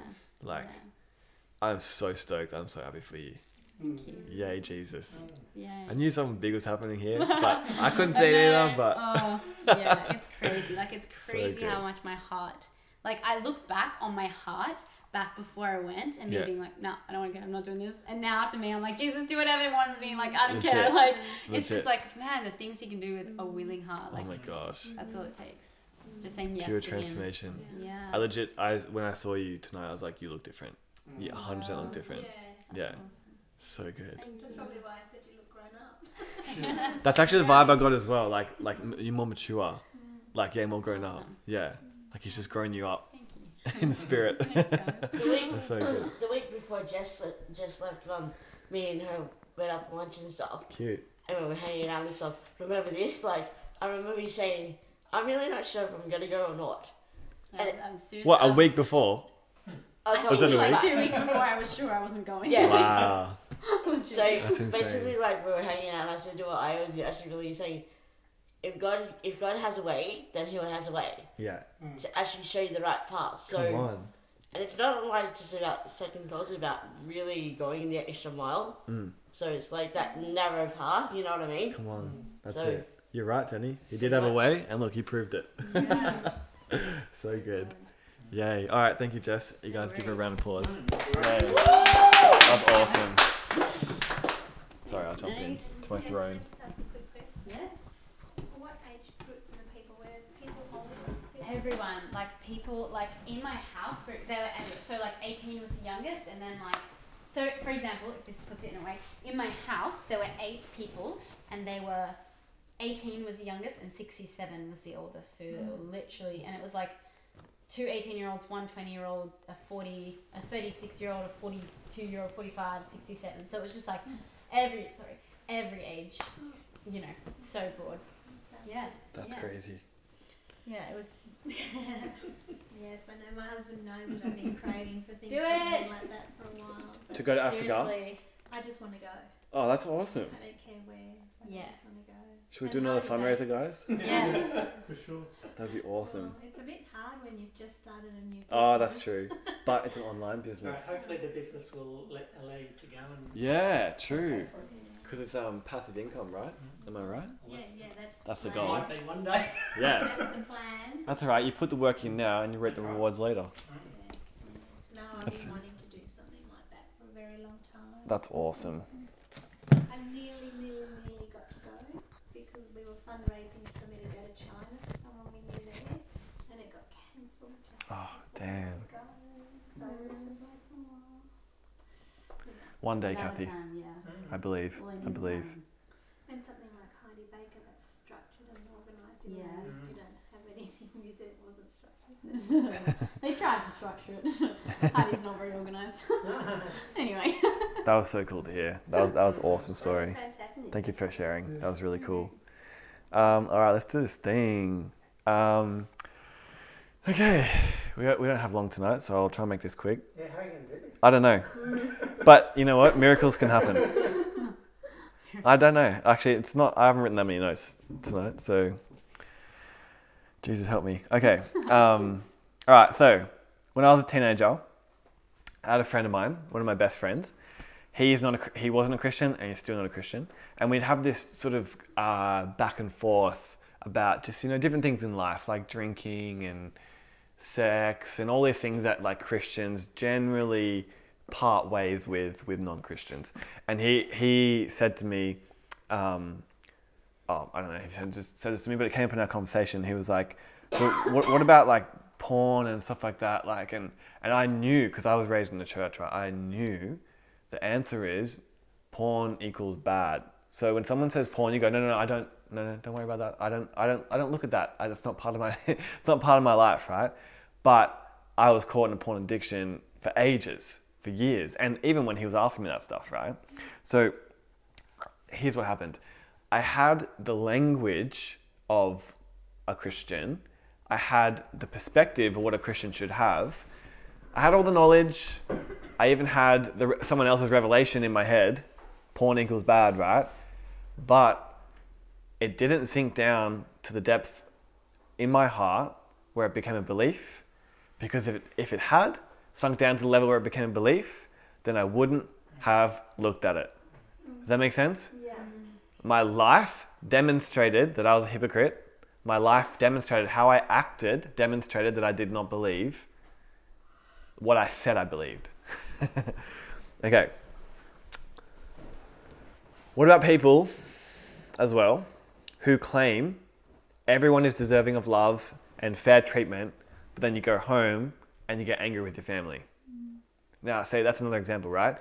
S1: Like,
S2: yeah.
S1: I'm so stoked. I'm so happy for you.
S2: thank you mm.
S1: Yay, Jesus.
S2: yeah
S1: I knew something big was happening here, [laughs] but I couldn't say it either. But
S2: oh yeah it's crazy like it's
S1: So
S2: crazy how much my heart like i look back on my heart back before i went and me
S1: Yeah.
S2: being like no i don't want to go i'm not doing this and now to me i'm like jesus do whatever you want with me like i don't
S1: Legit.
S2: care like it's
S1: Legit.
S2: just like man the things he can do with a mm. willing heart like
S1: oh my gosh,
S2: that's all it takes mm. just saying yes
S1: pure
S2: to
S1: transformation.
S2: him yeah
S1: I legit, I when I saw you tonight, I was like, you look different. You mm. 100 percent look different.
S3: Yeah.
S1: Yeah, so good.
S3: That's probably why I said you look grown up. [laughs]
S1: That's actually the vibe I got as well. Like, like you're more mature. Like, yeah, more grown up. Yeah, like he's just growing you up
S2: thank you [laughs]
S1: in the spirit. [laughs]
S2: Thanks. [laughs]
S4: The week,
S1: so good.
S4: the week before Jess le- Jess left, um, me and her went out for lunch and stuff,
S1: Cute.
S4: and we were hanging out and stuff. Remember this? Like, I remember you saying, "I'm really not sure if I'm gonna go or not."
S2: No, I was serious.
S1: What
S2: I
S1: a week before?
S4: I
S2: I
S4: told
S1: Was it
S4: you
S1: a
S2: like
S4: that.
S2: two weeks before I was sure I wasn't going.
S4: Yeah.
S1: Wow.
S4: So
S1: That's insane.
S4: basically, like we were hanging out, and I said to her, "I was actually really saying, if God, if God has a way, then He has a way
S1: Yeah.
S4: to actually show you the right path." So,
S1: Come on.
S4: and it's not like just about second thoughts; it's about really going the extra mile.
S1: Mm.
S4: So it's like that narrow path. You know what I mean?
S1: Come on. That's
S4: So-
S1: it. You're right, Jenny. He did have a way, and look, he proved it.
S2: Yeah. [laughs]
S1: So good. Yay. All right, thank you, Jess. You guys give her a round of applause.
S5: Mm.
S1: Yay. That's awesome. Sorry, I'll jump in to my
S3: Yes,
S1: throne.
S3: can I just ask a quick question?
S2: Yeah.
S3: What age group were the people? Were people older? People-
S2: Everyone, like people, like in my house, for, they were so like 18 was the youngest, and then like, so for example, if this puts it in a way, in my house there were eight people, and they were 18 was the youngest, and 67 was the oldest. So they were mm. literally, and it was like two 18 year olds, one 20 year old, a 40, a 36 year old, a 42 year old, 45, 67. So it was just like mm. every, sorry, every age, mm. you know, so broad. Yeah.
S1: That's
S2: yeah.
S1: crazy.
S2: Yeah, it was [laughs]
S6: Yes, I know. My husband knows that I've been craving for things
S2: Do
S6: something
S2: it.
S6: like that for a while. But
S1: To go to Africa?
S2: seriously.
S6: I just want to go.
S1: Oh, that's awesome.
S6: I don't care where. I
S2: Yeah.
S6: just want to go.
S1: Should we
S6: And
S1: do another
S6: holiday.
S1: fundraiser, guys?
S2: Yeah. [laughs]
S5: For sure.
S1: That'd be awesome.
S6: Well, it's a bit hard when you've just started a new.
S1: Oh, that's
S6: business.
S1: true. [laughs] But it's an online
S5: So
S1: business.
S5: hopefully the business will let, allow you to go and.
S1: Yeah, true.
S6: Yeah.
S1: Because it's um passive income, right? Am I right?
S6: Yeah, yeah, that's.
S1: That's the
S6: plan.
S1: goal.
S5: Might be one day.
S1: Yeah.
S6: That's the plan.
S1: That's all right. You put the work in now, and you reap the
S5: That's right.
S1: rewards later.
S6: Yeah. No, I've
S1: That's-
S6: been wanting to do something like that for a very long time.
S1: That's awesome.
S6: I nearly, nearly, nearly got to go because we were fundraising for me to go to China for someone we knew there, and it got cancelled. just
S1: Oh,
S6: before I
S1: damn.
S6: could go. So it was just like, oh.
S1: One day,
S2: Another
S1: Kathy.
S2: time, yeah.
S1: I believe.
S2: All in
S1: I believe.
S2: time.
S6: And something like Heidi Baker that's structured and organised. even
S2: Yeah.
S6: though You don't have anything. [laughs] You said it wasn't structured. [laughs] [laughs]
S2: they tried to structure it. Heidi's not very organised. anyway.
S1: That was so cool to hear. That was that was awesome story.
S6: Fantastic.
S1: Thank you for sharing. That was really cool. Um, all right, let's do this thing. Um, okay, we, we don't have long tonight, so I'll try and make this quick.
S5: Yeah, how are you going to do this?
S1: I don't know. But you know what? Miracles can happen. I don't know. Actually, it's not. I haven't written that many notes tonight, so Jesus help me. Okay. Um, all right. So when I was a teenager, I had a friend of mine, one of my best friends. He's not. A, he wasn't a Christian, and he's still not a Christian. And we'd have this sort of uh, back and forth about just you know different things in life, like drinking and sex and all these things that like Christians generally part ways with with non-Christians. And he he said to me, um, oh I don't know, he said just said this to me, but it came up in our conversation. He was like, "What- what, about like porn and stuff like that? Like and and I knew because I was raised in the church, right? I knew the answer is porn equals bad. So when someone says porn, you go, no, no, no, I don't, no, no, don't worry about that. I don't, I don't, I don't look at that. I, not part of my, [laughs] it's not part of my life, right? But I was caught in a porn addiction for ages, for years, and even when he was asking me that stuff, right? So here's what happened. I had the language of a Christian. I had the perspective of what a Christian should have. I had all the knowledge. I even had the, someone else's revelation in my head. Porn equals bad, right? But it didn't sink down to the depth in my heart where it became a belief. Because if it, if it had sunk down to the level where it became a belief, then I wouldn't have looked at it. Does that make sense?
S6: Yeah.
S1: My life demonstrated that I was a hypocrite. My life demonstrated how I acted, demonstrated that I did not believe what I said I believed. [laughs] okay. What about people as well who claim everyone is deserving of love and fair treatment, but then you go home and you get angry with your family? Now, say that's another example, right?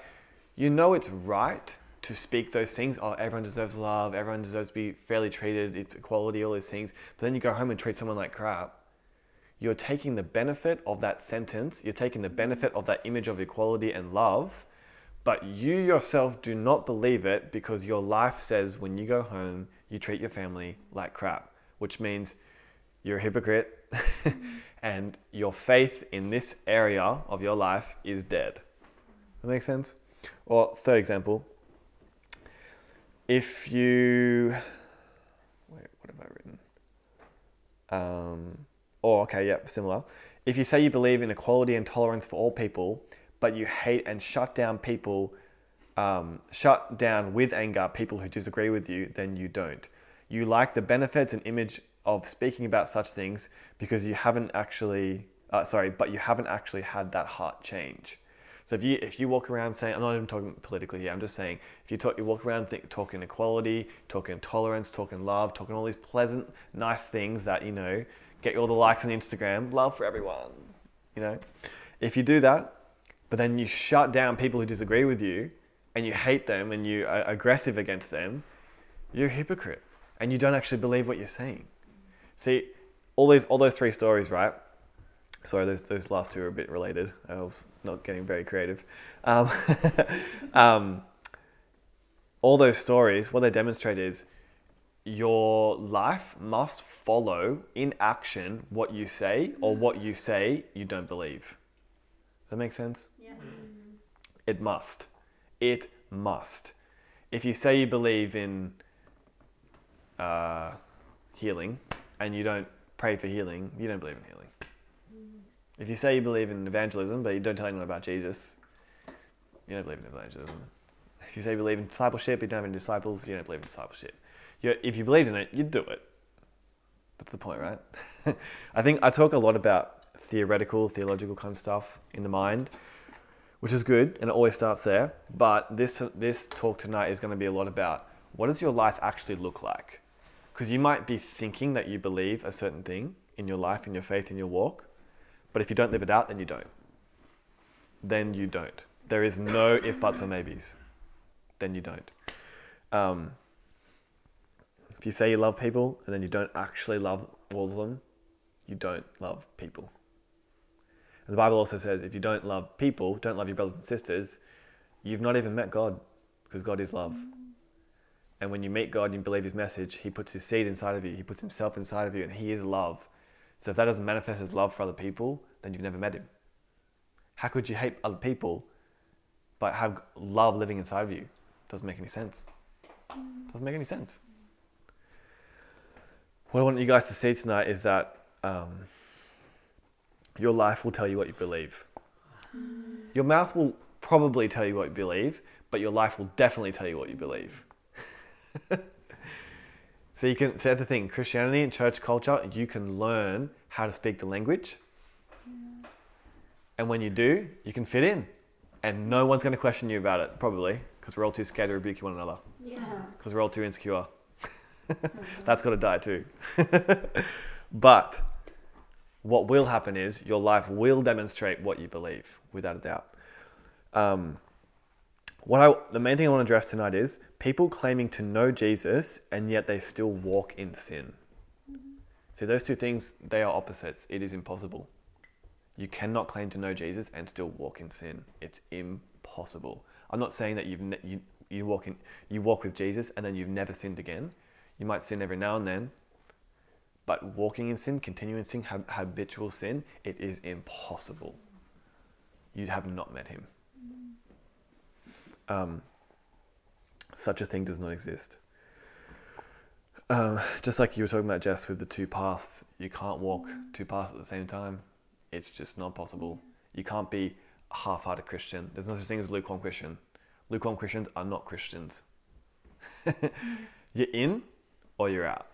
S1: You know it's right to speak those things. Oh, everyone deserves love. Everyone deserves to be fairly treated. It's equality, all those things. But then you go home and treat someone like crap. You're taking the benefit of that sentence. You're taking the benefit of that image of equality and love. But you yourself do not believe it because your life says when you go home, you treat your family like crap, which means you're a hypocrite [laughs] and your faith in this area of your life is dead. That makes sense? Or, third example, if you. Wait, what have I written? Um, oh, okay, yep, similar. If you say you believe in equality and tolerance for all people, but you hate and shut down people, um, shut down with anger people who disagree with you, then you don't. You like the benefits and image of speaking about such things because you haven't actually, uh, sorry, but you haven't actually had that heart change. So if you if you walk around saying, I'm not even talking politically here. I'm just saying if you talk, you walk around think, talking equality, talking tolerance, talking love, talking all these pleasant, nice things that you know get all the likes on Instagram, love for everyone. You know, if you do that, but then you shut down people who disagree with you, and you hate them and you are aggressive against them, you're a hypocrite, and you don't actually believe what you're saying. See, all these all those three stories, right? Sorry, those those last two are a bit related. I was not getting very creative. Um, [laughs] um, all those stories, what they demonstrate is your life must follow in action what you say, or what you say you don't believe. Does that make sense?
S6: Yeah.
S1: It must. It must. If you say you believe in uh, healing and you don't pray for healing, you don't believe in healing. If you say you believe in evangelism but you don't tell anyone about Jesus, you don't believe in evangelism. If you say you believe in discipleship, you don't have any disciples, you don't believe in discipleship. you if you believed in it, you'd do it. That's the point, right? [laughs] I think I talk a lot about theoretical, theological kind of stuff in the mind, which is good, and it always starts there. But this this talk tonight is going to be a lot about what does your life actually look like? Because you might be thinking that you believe a certain thing in your life, in your faith, in your walk, but if you don't live it out, then you don't. Then you don't. There is no if, buts, or maybes. Then you don't. Um, if you say you love people and then you don't actually love all of them, you don't love people. And the Bible also says if you don't love people, don't love your brothers and sisters, you've not even met God because God is love. And when you meet God and you believe his message, he puts his seed inside of you, he puts himself inside of you, and he is love. So if that doesn't manifest as love for other people, then you've never met him. How could you hate other people but have love living inside of you? Doesn't make any sense. Doesn't make any sense. What I want you guys to see tonight is that um, your life will tell you what you believe. Your mouth will probably tell you what you believe, but your life will definitely tell you what you believe. [laughs] so you can. So that's the thing. Christianity and church culture, you can learn how to speak the language, and when you do, you can fit in, and no one's going to question you about it, probably, because we're all too scared to rebuke one another,
S6: Yeah.
S1: because we're all too insecure. [laughs] That's got to die too. [laughs] but what will happen is your life will demonstrate what you believe, without a doubt. Um, what I, the main thing I want to address tonight is people claiming to know Jesus and yet they still walk in sin. See, those two things, they are opposites. It is impossible. You cannot claim to know Jesus and still walk in sin. It's impossible. I'm not saying that you've ne- you, you walk in you walk with Jesus and then you've never sinned again. You might sin every now and then, but walking in sin, continuing in sin, hab- habitual sin, it is impossible. You have not met him. Um, such a thing does not exist. Um, just like you were talking about, Jess, with the two paths, you can't walk two paths at the same time. It's just not possible. You can't be a half-hearted Christian. There's no such thing as lukewarm Christian. Lukewarm Christians are not Christians. [laughs] you're in or you're out.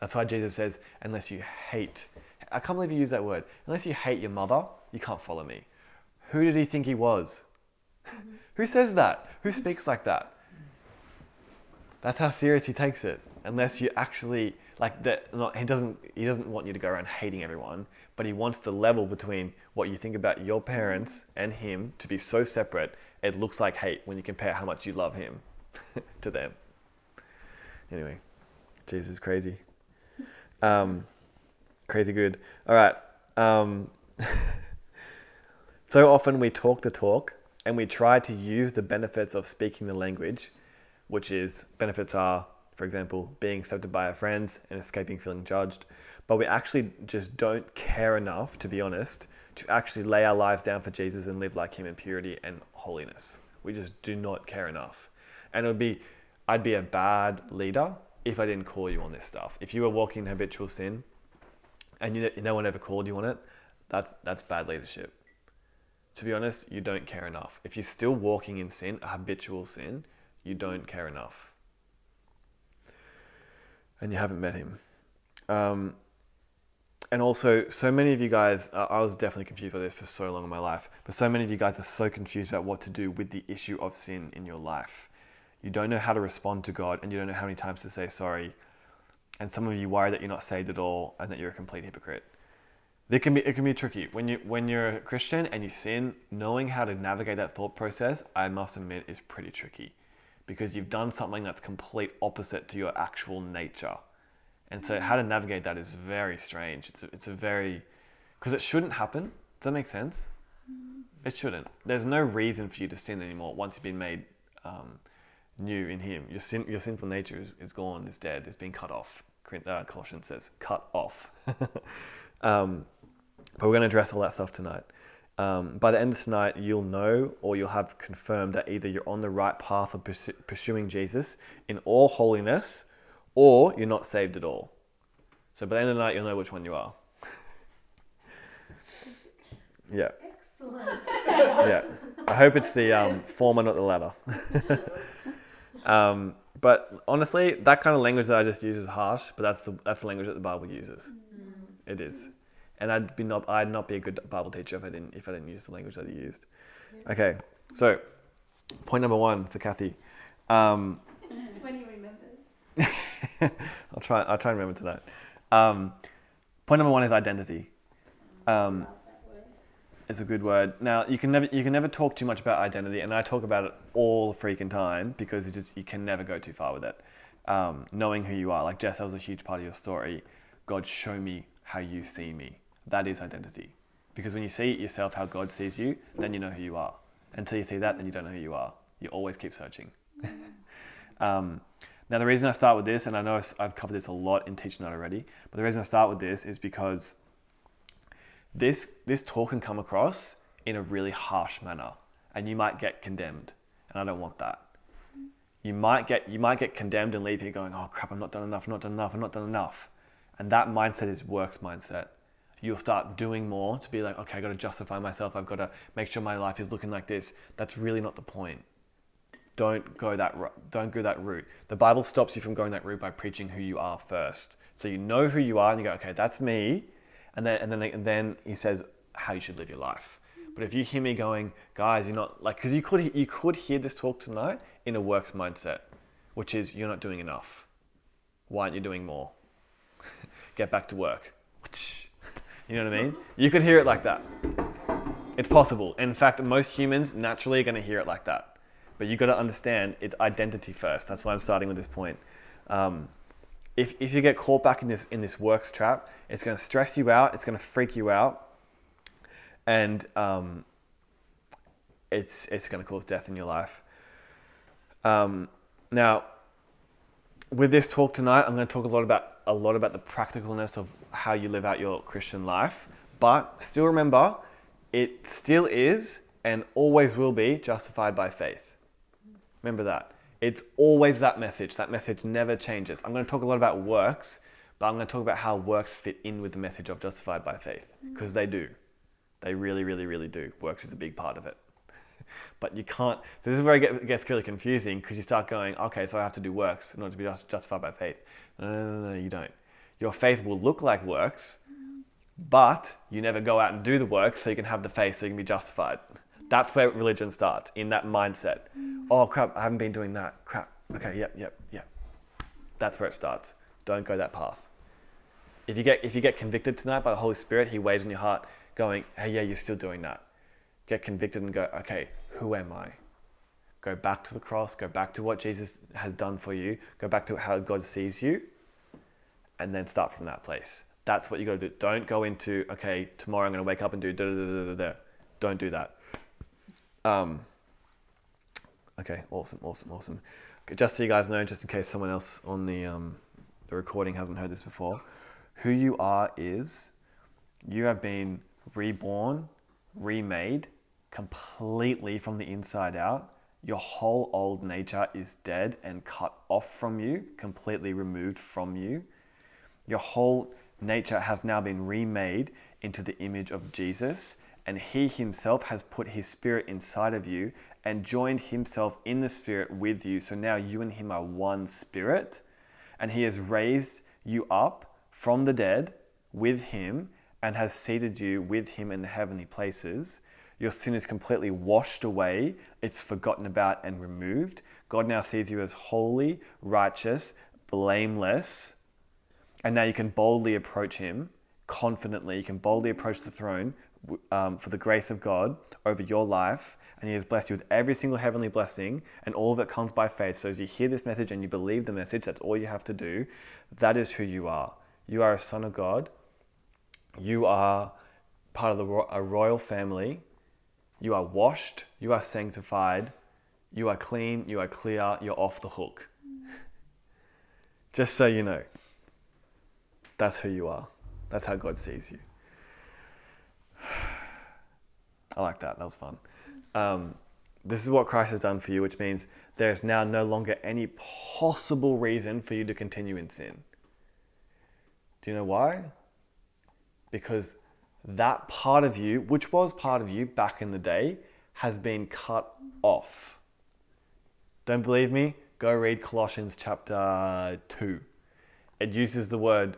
S1: That's why Jesus says, unless you hate, I can't believe you use that word. Unless you hate your mother, you can't follow me. Who did he think he was? Who says that? Who speaks like that? That's how serious he takes it. Unless you actually like that. Not he doesn't. He doesn't want you to go around hating everyone, but he wants the level between what you think about your parents and him to be so separate. It looks like hate when you compare how much you love him [laughs] to them. Anyway, Jesus is crazy. Um, crazy good. All right. Um, [laughs] so often we talk the talk and we try to use the benefits of speaking the language, which is benefits are, for example, being accepted by our friends and escaping feeling judged. But we actually just don't care enough, to be honest, to actually lay our lives down for Jesus and live like Him in purity and holiness. We just do not care enough. And it would be, I'd be a bad leader if I didn't call you on this stuff. If you were walking in habitual sin and you, no one ever called you on it, that's, that's bad leadership to be honest, you don't care enough. If you're still walking in sin, a habitual sin, you don't care enough. and you haven't met him. Um, and also, so many of you guys, uh, I was definitely confused by this for so long in my life, but so many of you guys are so confused about what to do with the issue of sin in your life. You don't know how to respond to God, and you don't know how many times to say sorry. And some of you worry that you're not saved at all and that you're a complete hypocrite. It can be it can be tricky when you when you're a Christian and you sin. Knowing how to navigate that thought process, I must admit, is pretty tricky, because you've done something that's complete opposite to your actual nature, and so how to navigate that is very strange. It's a, it's a very because it shouldn't happen. Does that make sense? It shouldn't. There's no reason for you to sin anymore once you've been made um, new in Him. Your sin, your sinful nature is, is gone, is dead, It's been cut off. Uh, Colossians says, cut off. [laughs] um, but we're going to address all that stuff tonight. Um, by the end of tonight, you'll know or you'll have confirmed that either you're on the right path of pursu- pursuing Jesus in all holiness or you're not saved at all. So by the end of the night, you'll know which one you are. [laughs] yeah,
S6: Excellent.
S1: yeah. I hope it's the um, former, not the latter. [laughs] um, but honestly, that kind of language that I just use is harsh, but that's the, that's the language that the Bible uses. It is. And I'd be not I'd not be a good Bible teacher if I didn't if I didn't use the language that he used. Okay, so point number one for Kathy. Um,
S6: when he remembers. [laughs]
S1: I'll try I'll try and remember tonight. Um, point number one is identity. Um,
S6: Last that word.
S1: It's a good word. Now you can never you can never talk too much about identity, and I talk about it all the freaking time because it just you can never go too far with it. Um, knowing who you are, like Jess, that was a huge part of your story. God, show me how you see me. That is identity, because when you see yourself how God sees you, then you know who you are. Until you see that, then you don't know who you are. You always keep searching. [laughs] um, now the reason I start with this, and I know I've covered this a lot in teaching that already, but the reason I start with this is because this this talk can come across in a really harsh manner and you might get condemned and i don't want that you might get you might get condemned and leave here going oh crap i'm not done enough i'm not done enough i'm not done enough and that mindset is works mindset you'll start doing more to be like okay i got to justify myself i've got to make sure my life is looking like this that's really not the point don't go that don't go that route the bible stops you from going that route by preaching who you are first so you know who you are and you go okay that's me and then and then and then he says how you should live your life. But if you hear me going, guys, you're not like because you could you could hear this talk tonight in a works mindset, which is you're not doing enough. Why aren't you doing more? [laughs] Get back to work. You know what I mean? You could hear it like that. It's possible. In fact, most humans naturally are going to hear it like that. But you've got to understand it's identity first. That's why I'm starting with this point. Um, if, if you get caught back in this in this works trap, it's going to stress you out. It's going to freak you out, and um, it's it's going to cause death in your life. Um, now, with this talk tonight, I'm going to talk a lot about a lot about the practicalness of how you live out your Christian life. But still remember, it still is and always will be justified by faith. Remember that. It's always that message. That message never changes. I'm going to talk a lot about works, but I'm going to talk about how works fit in with the message of justified by faith mm. because they do. They really, really, really do. Works is a big part of it. [laughs] but you can't. So this is where it get- gets really confusing because you start going, okay, so I have to do works in order to be just- justified by faith. No, no, no, no, you don't. Your faith will look like works, but you never go out and do the work so you can have the faith so you can be justified. That's where religion starts, in that mindset. Oh crap, I haven't been doing that. Crap. Okay, yep, yep, yep. That's where it starts. Don't go that path. If you get if you get convicted tonight by the Holy Spirit, He weighs in your heart, going, Hey, yeah, you're still doing that. Get convicted and go, Okay, who am I? Go back to the cross, go back to what Jesus has done for you, go back to how God sees you, and then start from that place. That's what you got to do. Don't go into, okay, tomorrow I'm going to wake up and do da da da da da. Don't do that. Um, okay, awesome, awesome, awesome. Just so you guys know, just in case someone else on the, um, the recording hasn't heard this before, who you are is you have been reborn, remade completely from the inside out. Your whole old nature is dead and cut off from you, completely removed from you. Your whole nature has now been remade into the image of Jesus, and He Himself has put His Spirit inside of you and joined Himself in the Spirit with you. So now you and Him are one Spirit. and he has raised you up from the dead with him and has seated you with him in the heavenly places. Your sin is completely washed away, it's forgotten about and removed. God now sees you as holy, righteous, blameless, and now you can boldly approach him confidently. You can boldly approach the throne um, for the grace of God over your life. And He has blessed you with every single heavenly blessing, and all of it comes by faith. So as you hear this message and you believe the message, that's all you have to do. That is who you are. You are a son of God. You are part of the, a royal family. You are washed. You are sanctified. You are clean. You are clear. You're off the hook. Just so you know, that's who you are. That's how God sees you. [sighs] I like that. That was fun. Um, this is what Christ has done for you, which means there is now no longer any possible reason for you to continue in sin. Do you know why? Because that part of you, which was part of you back in the day, has been cut off. Don't believe me? Go read Colossians chapter 2. It uses the word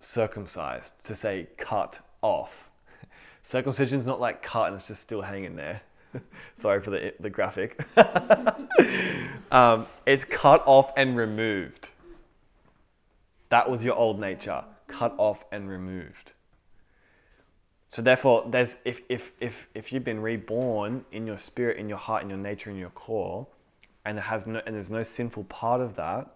S1: circumcised to say cut off. [laughs] Circumcision's not like cut and it's just still hanging there. [laughs] Sorry for the, the graphic. [laughs] um, it's cut off and removed. That was your old nature, cut off and removed. So therefore, there's if, if, if, if you've been reborn in your spirit, in your heart, in your nature, in your core, and there has no and there's no sinful part of that,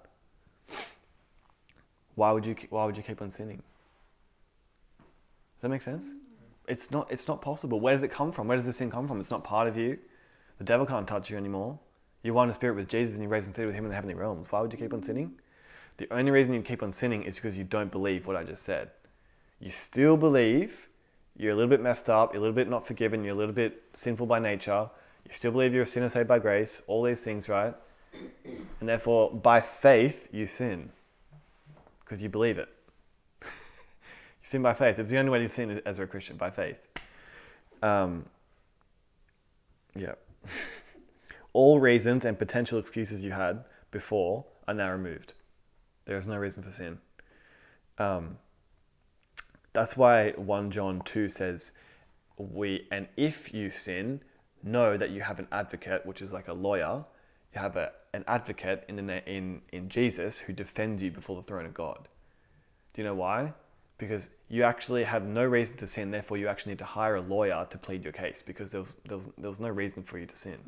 S1: why would you why would you keep on sinning? Does that make sense? It's not it's not possible. Where does it come from? Where does the sin come from? It's not part of you. The devil can't touch you anymore. You're one in spirit with Jesus and you're raised and seated with him in the heavenly realms. Why would you keep on sinning? The only reason you keep on sinning is because you don't believe what I just said. You still believe you're a little bit messed up, you're a little bit not forgiven, you're a little bit sinful by nature, you still believe you're a sinner saved by grace, all these things, right? And therefore, by faith, you sin because you believe it. [laughs] you sin by faith. It's the only way to sin as a Christian, by faith. Um, yeah. [laughs] All reasons and potential excuses you had before are now removed. There is no reason for sin. Um, that's why 1 John 2 says, we and if you sin, know that you have an advocate, which is like a lawyer. You have a, an advocate in, the, in, in Jesus who defends you before the throne of God. Do you know why? Because you actually have no reason to sin, therefore, you actually need to hire a lawyer to plead your case because there was, there was, there was no reason for you to sin.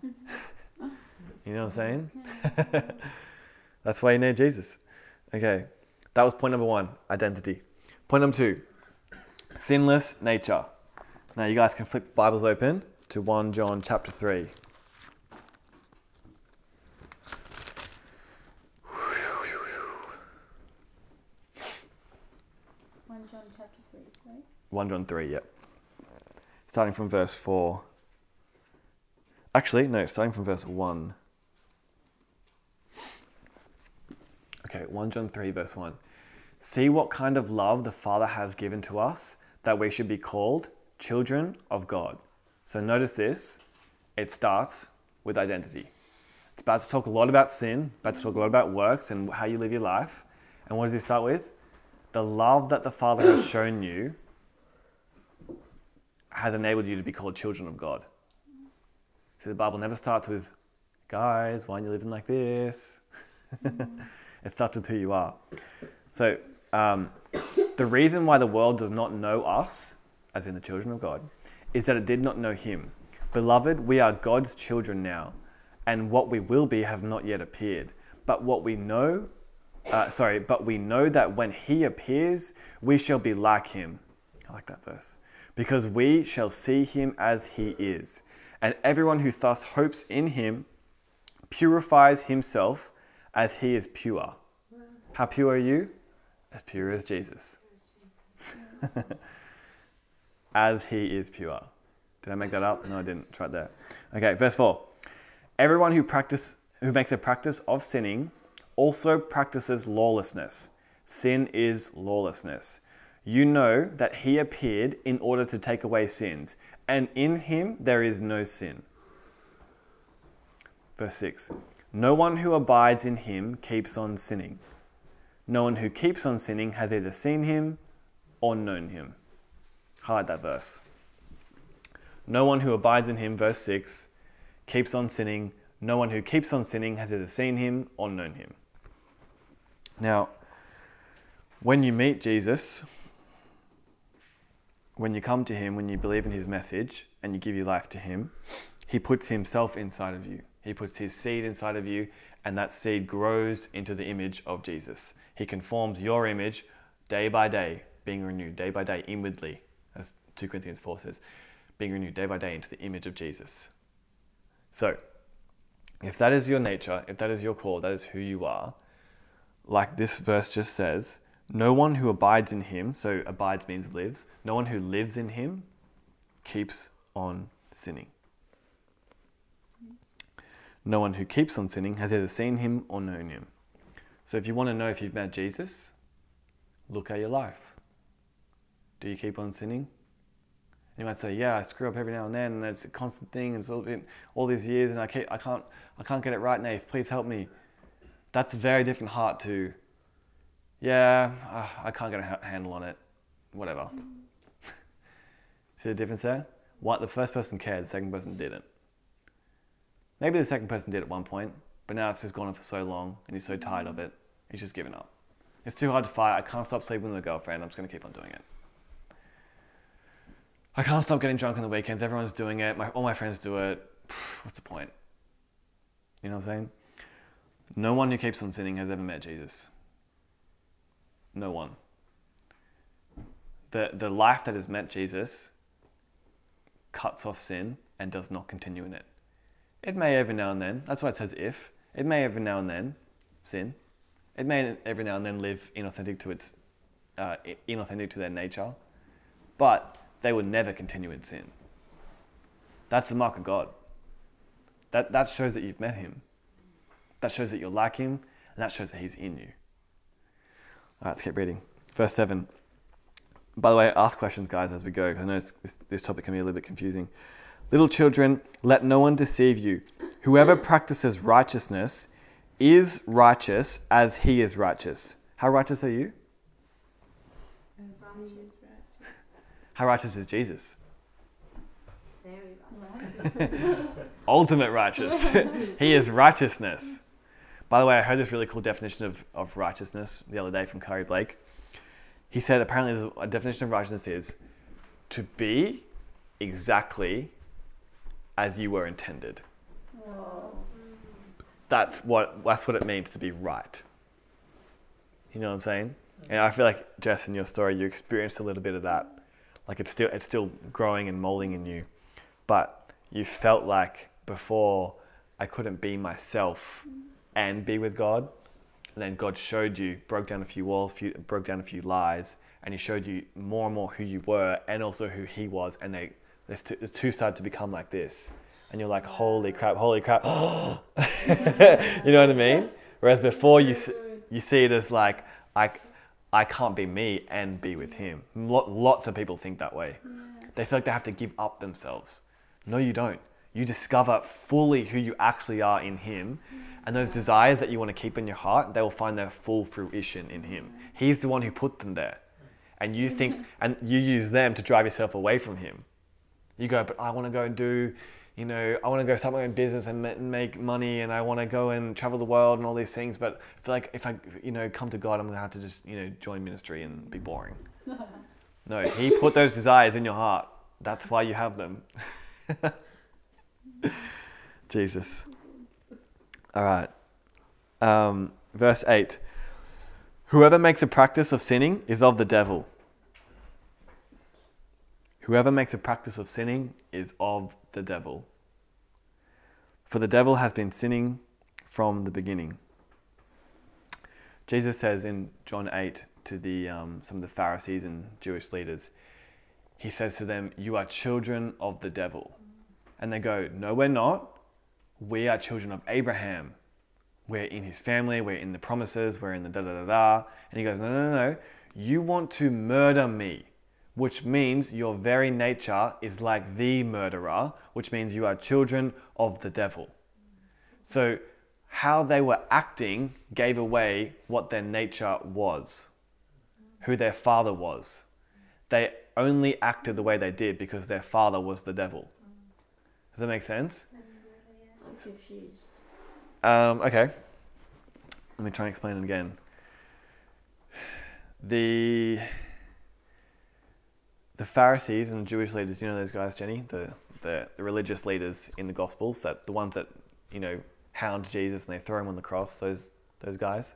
S1: Hmm. you know what I'm saying? [laughs] That's why you need Jesus. Okay, that was point number one identity. Point number two sinless nature. Now, you guys can flip Bibles open to 1 John chapter 3.
S6: One John chapter three, sorry.
S1: 1 John 3, yep. Starting from verse 4. Actually, no, starting from verse 1. Okay, 1 John 3, verse 1. See what kind of love the Father has given to us that we should be called children of God. So notice this, it starts with identity. It's about to talk a lot about sin, about to talk a lot about works and how you live your life. And what does he start with? The love that the Father has [clears throat] shown you has enabled you to be called children of God. See, the Bible never starts with, guys, why are you living like this? [laughs] it starts with who you are. So, um, the reason why the world does not know us, as in the children of God, is that it did not know Him. Beloved, we are God's children now, and what we will be has not yet appeared. But what we know, uh, sorry, but we know that when He appears, we shall be like Him. I like that verse. Because we shall see Him as He is. And everyone who thus hopes in Him purifies himself as He is pure. How pure are you? As pure as Jesus. [laughs] as He is pure. Did I make that up? No, I didn't. Try right there. Okay, verse 4. Everyone who practice who makes a practice of sinning also practices lawlessness. Sin is lawlessness. You know that he appeared in order to take away sins, and in him there is no sin. Verse 6. No one who abides in him keeps on sinning. No one who keeps on sinning has either seen him or known him. Highlight that verse. No one who abides in him, verse 6, keeps on sinning. No one who keeps on sinning has either seen him or known him. Now, when you meet Jesus, when you come to him, when you believe in his message and you give your life to him, he puts himself inside of you. He puts his seed inside of you, and that seed grows into the image of Jesus. He conforms your image day by day, being renewed day by day inwardly, as 2 Corinthians 4 says, being renewed day by day into the image of Jesus. So, if that is your nature, if that is your call, that is who you are, like this verse just says, no one who abides in him, so abides means lives, no one who lives in him keeps on sinning. No one who keeps on sinning has either seen him or known him. So if you want to know if you've met Jesus, look at your life. Do you keep on sinning? And You might say, "Yeah, I screw up every now and then, and it's a constant thing, and it's all been all these years, and I can't, I can't, I can't get it right, Nate. Please help me." That's a very different heart to, "Yeah, uh, I can't get a handle on it, whatever." [laughs] See the difference there? What the first person cared, the second person didn't. Maybe the second person did at one point, but now it's just gone on for so long, and he's so tired of it, he's just given up. It's too hard to fight. I can't stop sleeping with a girlfriend. I'm just going to keep on doing it. I can't stop getting drunk on the weekends. Everyone's doing it. My, all my friends do it. [sighs] What's the point? You know what I'm saying? No one who keeps on sinning has ever met Jesus. No one. The, the life that has met Jesus cuts off sin and does not continue in it. It may every now and then, that's why it says if, it may every now and then sin. It may every now and then live inauthentic to its, uh, inauthentic to their nature, but they will never continue in sin. That's the mark of God. That, that shows that you've met Him. That shows that you're like Him, and that shows that He's in you. All right, let's keep reading. Verse 7. By the way, ask questions, guys, as we go, because I know this, this topic can be a little bit confusing. Little children, let no one deceive you. Whoever practices righteousness is righteous as he is righteous. How righteous are you? How righteous is Jesus? [laughs] Ultimate righteous. [laughs] he is righteousness. By the way, I heard this really cool definition of, of righteousness the other day from Curry Blake. He said apparently a definition of righteousness is to be exactly as you were intended. That's what that's what it means to be right. You know what I'm saying? And I feel like Jess, in your story, you experienced a little bit of that. Like it's still it's still growing and molding in you, but you felt like before I couldn't be myself and be with God. And then God showed you, broke down a few walls, few, broke down a few lies, and He showed you more and more who you were and also who He was. And they, the too, the two started to become like this. And you're like, holy crap, holy crap. [gasps] you know what I mean? Whereas before you, you see it as like, I, I can't be me and be with Him. Lots of people think that way. They feel like they have to give up themselves. No, you don't. You discover fully who you actually are in Him, and those desires that you want to keep in your heart, they will find their full fruition in Him. He's the one who put them there, and you think, and you use them to drive yourself away from Him. You go, but I want to go and do, you know, I want to go start my own business and make money, and I want to go and travel the world and all these things. But I feel like if I, you know, come to God, I'm gonna have to just, you know, join ministry and be boring. [laughs] No, He put those desires in your heart. That's why you have them. [laughs] Jesus. All right. Um, verse 8 Whoever makes a practice of sinning is of the devil. Whoever makes a practice of sinning is of the devil. For the devil has been sinning from the beginning. Jesus says in John 8 to the, um, some of the Pharisees and Jewish leaders, he says to them, You are children of the devil. And they go, No, we're not. We are children of Abraham. We're in his family, we're in the promises, we're in the da da da da. And he goes, No, no, no, no. You want to murder me, which means your very nature is like the murderer, which means you are children of the devil. So, how they were acting gave away what their nature was, who their father was. They only acted the way they did because their father was the devil. Does that make sense?
S4: I'm confused.
S1: Um, okay. Let me try and explain it again. The the Pharisees and the Jewish leaders, you know those guys, Jenny, the, the the religious leaders in the Gospels, that the ones that you know hound Jesus and they throw him on the cross. Those those guys.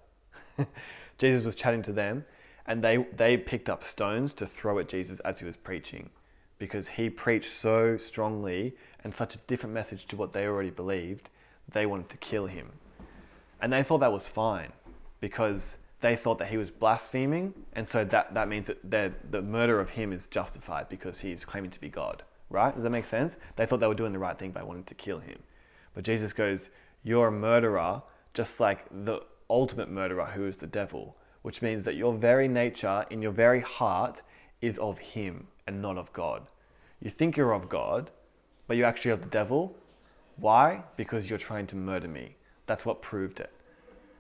S1: [laughs] Jesus was chatting to them, and they they picked up stones to throw at Jesus as he was preaching, because he preached so strongly and such a different message to what they already believed. They wanted to kill him, and they thought that was fine, because they thought that he was blaspheming, and so that, that means that the murder of him is justified because he's claiming to be God. Right? Does that make sense? They thought they were doing the right thing by wanting to kill him. But Jesus goes, You're a murderer, just like the ultimate murderer, who is the devil, which means that your very nature, in your very heart, is of him and not of God. You think you're of God, but you're actually of the devil. Why? Because you're trying to murder me. That's what proved it.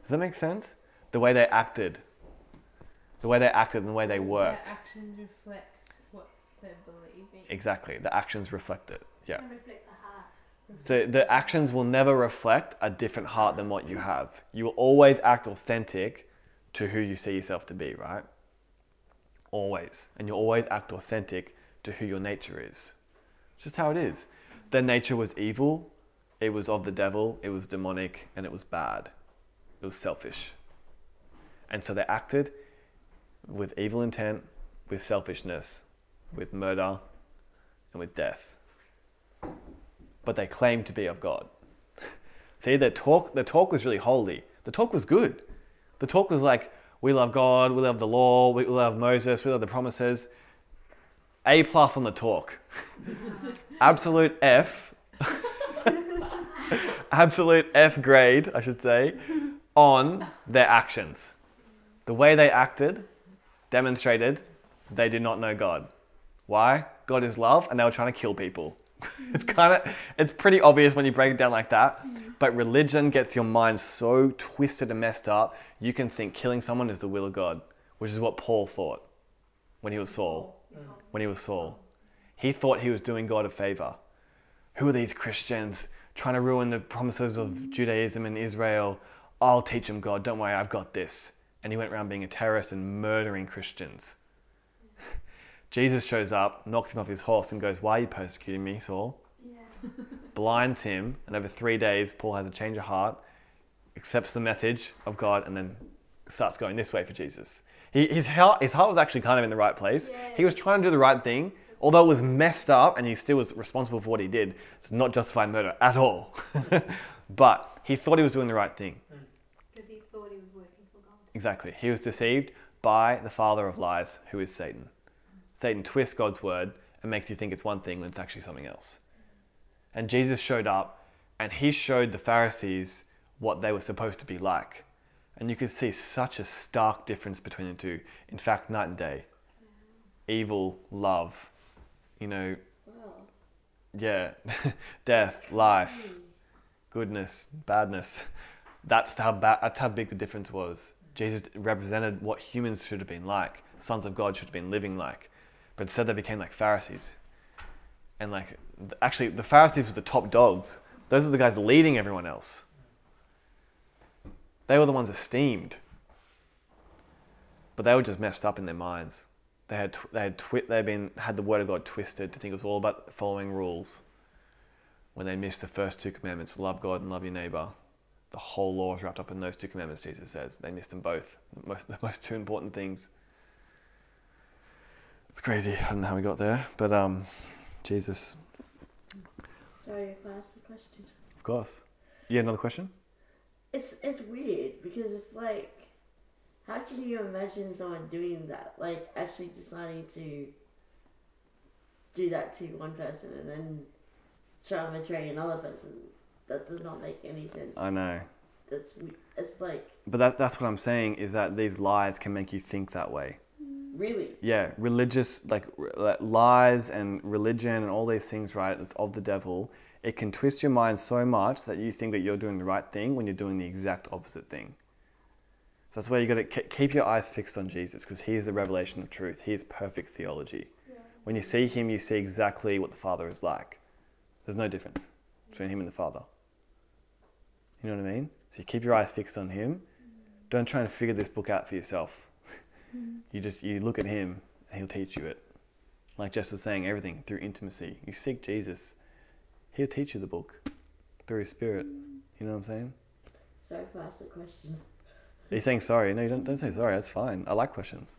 S1: Does that make sense? The way they acted, the way they acted and the way they worked.
S7: Their actions reflect what they're believing.
S1: Exactly. The actions reflect it. Yeah.
S6: Reflect the heart.
S1: So the actions will never reflect a different heart than what you have. You will always act authentic to who you see yourself to be, right? Always. And you'll always act authentic to who your nature is. It's just how it is. Their nature was evil, it was of the devil, it was demonic, and it was bad. It was selfish. And so they acted with evil intent, with selfishness, with murder, and with death but they claim to be of God. [laughs] See, their talk, their talk was really holy. The talk was good. The talk was like, we love God, we love the law, we love Moses, we love the promises. A plus on the talk. [laughs] Absolute F. [laughs] Absolute F grade, I should say, on their actions. The way they acted demonstrated they did not know God. Why? God is love, and they were trying to kill people. [laughs] it's kind of it's pretty obvious when you break it down like that mm. but religion gets your mind so twisted and messed up you can think killing someone is the will of god which is what paul thought when he was saul. Mm. When he was saul. He thought he was doing god a favor. Who are these christians trying to ruin the promises of judaism and israel? I'll teach them god. Don't worry i've got this and he went around being a terrorist and murdering christians [laughs] Jesus shows up, knocks him off his horse, and goes, Why are you persecuting me, Saul?
S6: Yeah. [laughs]
S1: Blinds him, and over three days, Paul has a change of heart, accepts the message of God, and then starts going this way for Jesus. He, his, heart, his heart was actually kind of in the right place.
S6: Yeah.
S1: He was trying to do the right thing, although it was messed up, and he still was responsible for what he did. It's not justified murder at all. [laughs] but he thought he was doing the right thing. Mm.
S6: Because he thought he was working for God.
S1: Exactly. He was deceived by the father of lies, who is Satan. Satan twists God's word and makes you think it's one thing when it's actually something else. And Jesus showed up and he showed the Pharisees what they were supposed to be like. And you could see such a stark difference between the two. In fact, night and day. Evil, love, you know,
S4: Wow.
S1: yeah, [laughs] death, life, goodness, badness. That's how ba- that's how big the difference was. Jesus represented what humans should have been like, sons of God should have been living like, but instead they became like Pharisees. And like, actually, the Pharisees were the top dogs. Those were the guys leading everyone else. They were the ones esteemed, but they were just messed up in their minds. They had they had twi- they had been had the word of God twisted to think it was all about following rules. When they missed the first two commandments, love God and love your neighbor, the whole law is wrapped up in those two commandments. Jesus says they missed them both. The most the most two important things. It's crazy. I don't know how we got there, but um, Jesus,
S4: Sorry if I asked the question.
S1: of course. Yeah, another question?
S4: It's it's weird because it's like, how can you imagine someone doing that? Like actually deciding to do that to one person and then try and betray another person. That does not make any sense.
S1: I know,
S4: It's it's like
S1: but that, that's what I'm saying is that these lies can make you think that way.
S4: really
S1: yeah, religious like like lies and religion and all these things, right? It's of the devil. it can twist your mind so much that you think that you're doing the right thing when you're doing the exact opposite thing. So that's why you got to keep your eyes fixed on Jesus because He is the revelation of truth. He is perfect theology. When you see Him, you see exactly what the Father is like. There's no difference between Him and the Father. You know what I mean? So you keep your eyes fixed on Him. Don't try and figure this book out for yourself. You just you look at Him and He'll teach you it. Like Jess was saying, everything through intimacy. You seek Jesus, He'll teach you the book through His Spirit. You know what I'm saying?
S4: Sorry if I asked a question.
S1: Are you saying sorry? No, you don't, don't say sorry. That's fine. I like questions.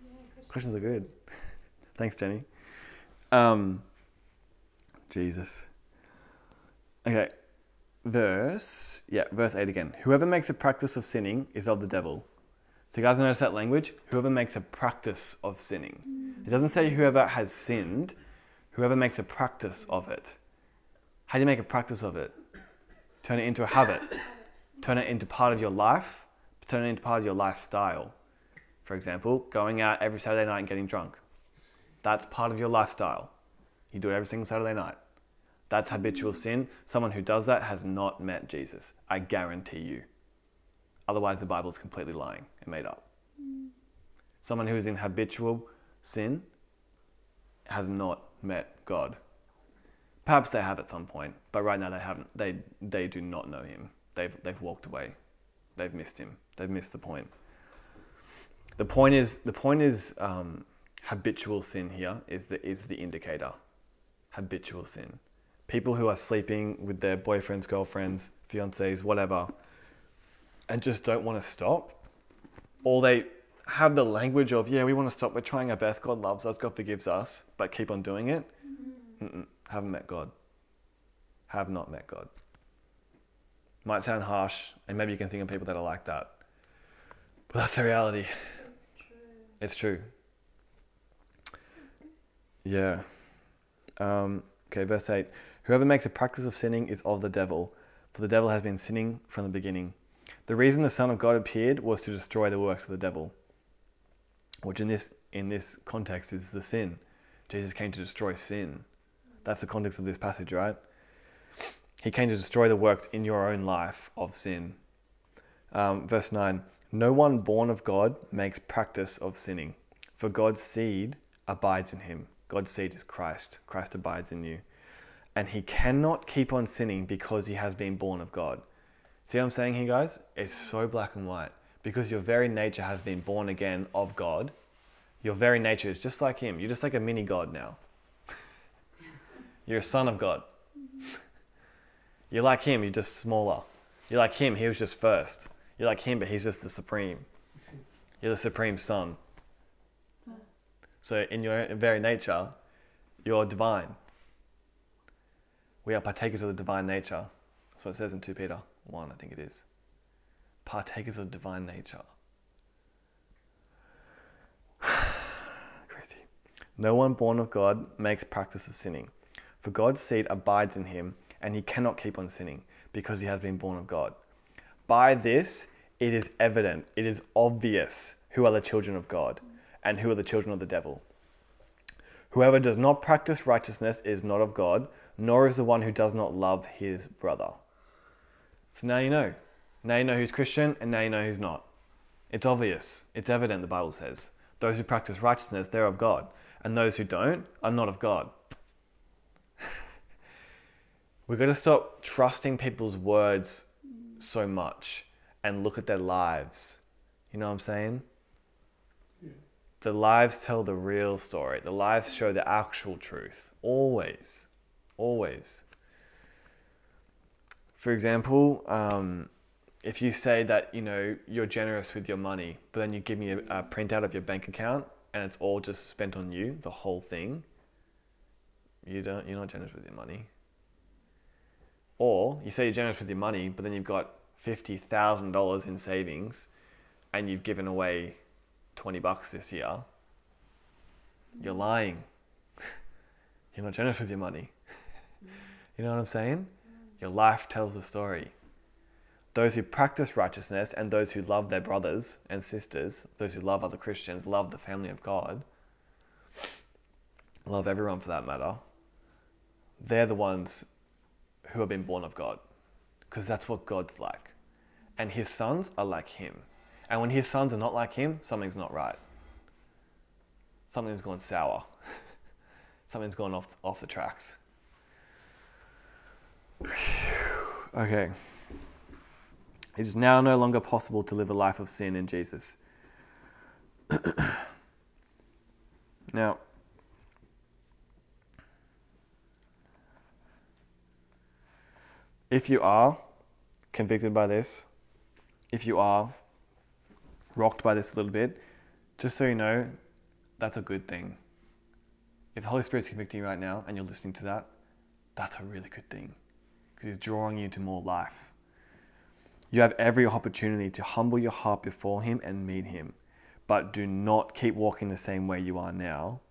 S1: Questions are good. [laughs] Thanks, Jenny. Um, Jesus. Okay. Verse, yeah, verse 8 again. Whoever makes a practice of sinning is of the devil. So, you guys notice that language? Whoever makes a practice of sinning. It doesn't say whoever has sinned, whoever makes a practice of it. How do you make a practice of it? Turn it into a habit, turn it into part of your life, turn it into part of your lifestyle. For example, going out every Saturday night and getting drunk. That's part of your lifestyle. You do it every single Saturday night. That's habitual sin. Someone who does that has not met Jesus. I guarantee you. Otherwise, the Bible is completely lying and made up. Someone who is in habitual sin has not met God. Perhaps they have at some point, but right now they haven't. They they do not know Him. They've they've walked away. They've missed Him. They've missed the point. The point is the point is um, habitual sin here is the is the indicator. Habitual sin. People who are sleeping with their boyfriends, girlfriends, fiancés, whatever, and just don't want to stop, or they have the language of yeah we want to stop we're trying our best god loves us god forgives us but keep on doing it. Mm-mm. haven't met god. Have not met god. Might sound harsh and maybe you can think of people that are like that but that's the reality. It's true. Yeah. Um, okay verse 8 whoever makes a practice of sinning is of the devil for the devil has been sinning from the beginning the reason the son of god appeared was to destroy the works of the devil which in this in this context is the sin. Jesus came to destroy sin. That's the context of this passage, right? He came to destroy the works in your own life of sin. Um, verse 9 No one born of God makes practice of sinning, for God's seed abides in him. God's seed is Christ. Christ abides in you. And he cannot keep on sinning because he has been born of God. See what I'm saying here, guys? It's so black and white because your very nature has been born again of God, your very nature is just like Him. You're just like a mini God now. [laughs] You're a son of God. [laughs] You're like Him, you're just smaller. You're like Him, He was just first. You're like Him, but He's just the supreme. You're the supreme Son. So, in your very nature, you're divine. We are partakers of the divine nature. That's what it says in 2 Peter 1, I think it is partakers of the divine nature. [sighs] Crazy. No one born of God makes practice of sinning, for God's seed abides in him, and he cannot keep on sinning because he has been born of God. By this, it is evident, it is obvious who are the children of God and who are the children of the devil. Whoever does not practice righteousness is not of God, nor is the one who does not love his brother. So now you know. Now you know who's Christian, and now you know who's not. It's obvious. It's evident, the Bible says. Those who practice righteousness, they're of God. And those who don't are not of God. [laughs] We've got to stop trusting people's words so much and look at their lives. You know what I'm saying? Yeah. The lives tell the real story. The lives show the actual truth. Always. Always. For example, um, if you say that you know you're generous with your money, but then you give me a, a printout of your bank account and it's all just spent on you, the whole thing, you don't you're not generous with your money. Or you say you're generous with your money, but then you've got fifty thousand dollars in savings, and you've given away twenty bucks this year. You're lying. [laughs] you're not generous with your money. You know what I'm saying? Your life tells a story those who practice righteousness and those who love their brothers and sisters, those who love other Christians, love the family of God, love everyone for that matter, they're the ones who have been born of God, because that's what God's like. And his sons are like him. And when his sons are not like him, something's not right. Something's gone sour. [laughs] Something's gone off, off the tracks. Okay. It is now no longer possible to live a life of sin in Jesus. [clears throat] now, if you are convicted by this, if you are rocked by this a little bit, just so you know, that's a good thing. If the Holy Spirit's convicting you right now and you're listening to that, that's a really good thing because He's drawing you to more life. You have every opportunity to humble your heart before Him and meet Him, but do not keep walking the same way you are now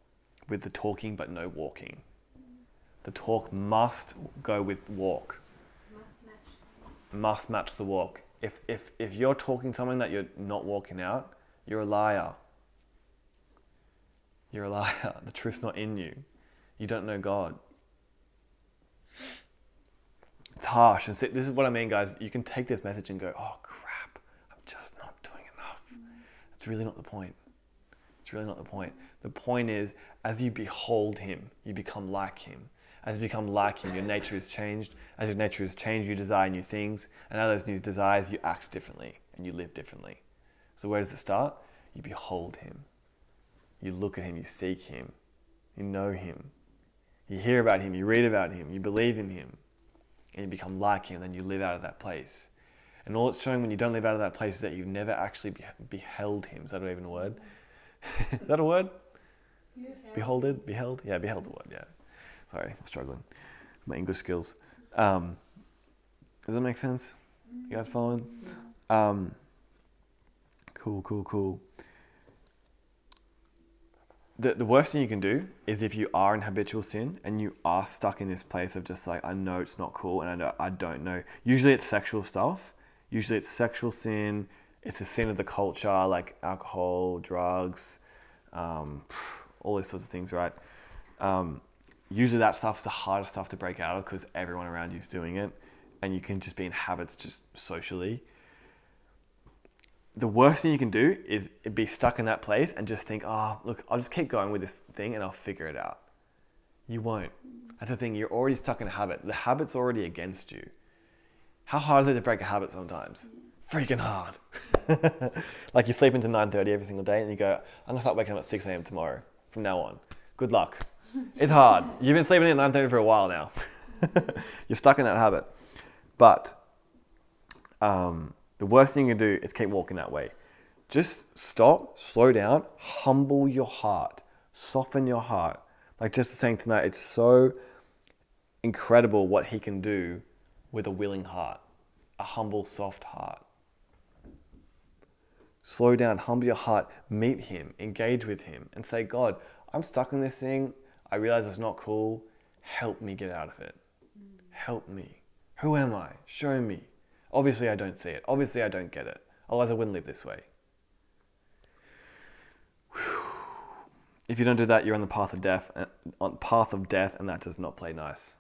S1: with the talking but no walking. The talk must go with walk
S6: Must match.
S1: must match the walk. If, if, if you're talking something that you're not walking out, you're a liar. You're a liar. [laughs] The truth's not in you. You don't know God. It's harsh. And see, this is what I mean, guys. You can take this message and go, oh, crap, I'm just not doing enough. That's really not the point. It's really not the point. The point is, as you behold Him, you become like Him. As you become like Him, your nature is changed. As your nature is changed, you desire new things. And out of those new desires, you act differently and you live differently. So, where does it start? You behold Him. You look at Him, you seek Him, you know Him. You hear about Him, you read about Him, you believe in Him, and you become like Him, then you live out of that place. And all it's showing when you don't live out of that place is that you've never actually be- beheld Him. Is that even a word? [laughs] is that a word? Beholded? Beheld? Yeah, beheld's a word, yeah. Sorry, I'm struggling. My English skills. Um, does that make sense? You guys following? Um, cool, cool, cool. The, the worst thing you can do is if you are in habitual sin and you are stuck in this place of just like, I know it's not cool and I, I don't know. Usually it's sexual stuff. Usually it's sexual sin. It's the sin of the culture, like alcohol, drugs, um, all these sorts of things, right? Um, usually that stuff's the hardest stuff to break out of because everyone around you is doing it and you can just be in habits just socially the worst thing you can do is be stuck in that place and just think oh look i'll just keep going with this thing and i'll figure it out. You won't. That's the thing you're already stuck in a habit. The habit's already against you. How hard is it to break a habit sometimes? Freaking hard. [laughs] Like you sleep into 9.30 every single day and you go i'm to start waking up at 6 a.m tomorrow from now on. Good luck. It's hard. You've been sleeping at 9.30 for a while now. [laughs] You're stuck in that habit. But um, the worst thing you can do is keep walking that way. Just stop, slow down, humble your heart, soften your heart. Like just saying tonight, it's so incredible what he can do with a willing heart, a humble, soft heart. Slow down, humble your heart, meet him, engage with him, and say, God, I'm stuck in this thing. I realize it's not cool. Help me get out of it. Help me. Who am I? Show me. Obviously, I don't see it. Obviously, I don't get it. Otherwise, I wouldn't live this way. If you don't do that, you're on the path of death, uh, on path of death, and that does not play nice.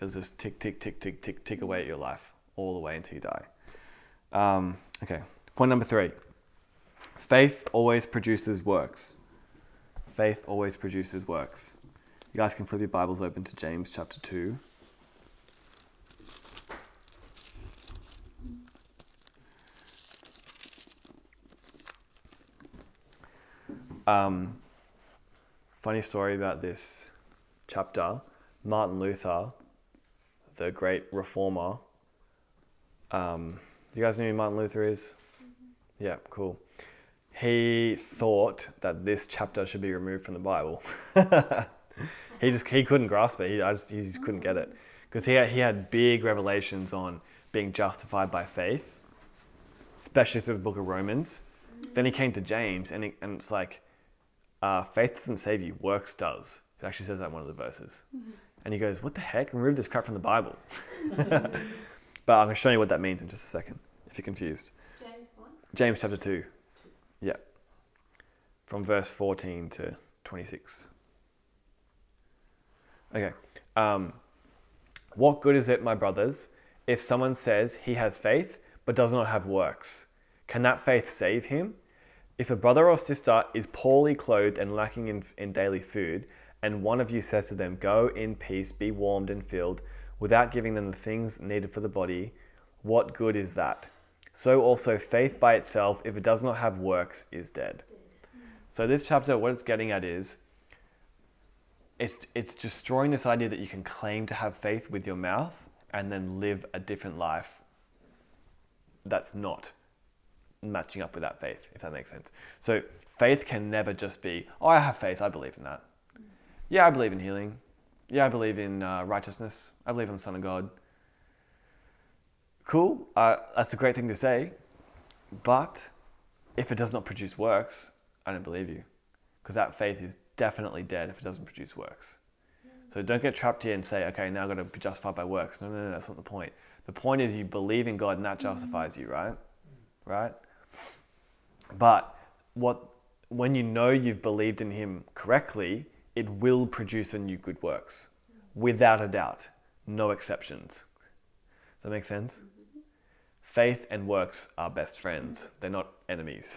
S1: It'll just tick, tick, tick, tick, tick, tick away at your life all the way until you die. Um, okay, point number three. Faith always produces works. Faith always produces works. You guys can flip your Bibles open to James chapter 2. Um, funny story about this chapter Martin Luther, the great reformer. Um, you guys know who Martin Luther is? Yeah, cool he thought that this chapter should be removed from the Bible. [laughs] he just he couldn't grasp it. He I just, he just couldn't get it because he had, he had big revelations on being justified by faith, especially through the Book of Romans. Then he came to James, and and it's like, uh, faith doesn't save you, works does. It actually says that in one of the verses. [laughs] And he goes, "What the heck? Remove this crap from the Bible." [laughs] but I'm going to show you what that means in just a second. If you're confused,
S6: James 1.
S1: James chapter two. Yeah. From verse 14 to 26. Okay. Um, What good is it, my brothers, if someone says he has faith but does not have works? Can that faith save him? If a brother or sister is poorly clothed and lacking in, in daily food, and one of you says to them, Go in peace, be warmed and filled, without giving them the things needed for the body, what good is that? So also faith by itself, if it does not have works, is dead. So this chapter, what it's getting at is it's it's destroying this idea that you can claim to have faith with your mouth and then live a different life that's not matching up with that faith, if that makes sense. So faith can never just be, oh, I have faith, I believe in that. Yeah, I believe in healing. Yeah, I believe in uh, righteousness. I believe I'm the Son of God. Cool, uh, that's a great thing to say, but if it does not produce works, I don't believe you, because that faith is definitely dead if it doesn't produce works. So don't get trapped here and say, okay, now I've got to be justified by works. No, no, no, that's not the point. The point is you believe in God and that justifies you, right? Right? But what when you know you've believed in him correctly, it will produce in you good works. Without a doubt. No exceptions. Does that make sense? Faith and works are best friends. They're not enemies.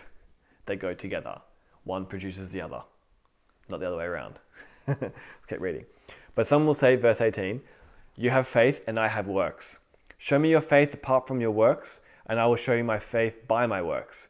S1: They go together. One produces the other, not the other way around. [laughs] Let's keep reading. But some will say, verse 18, You have faith and I have works. Show me your faith apart from your works, and I will show you my faith by my works.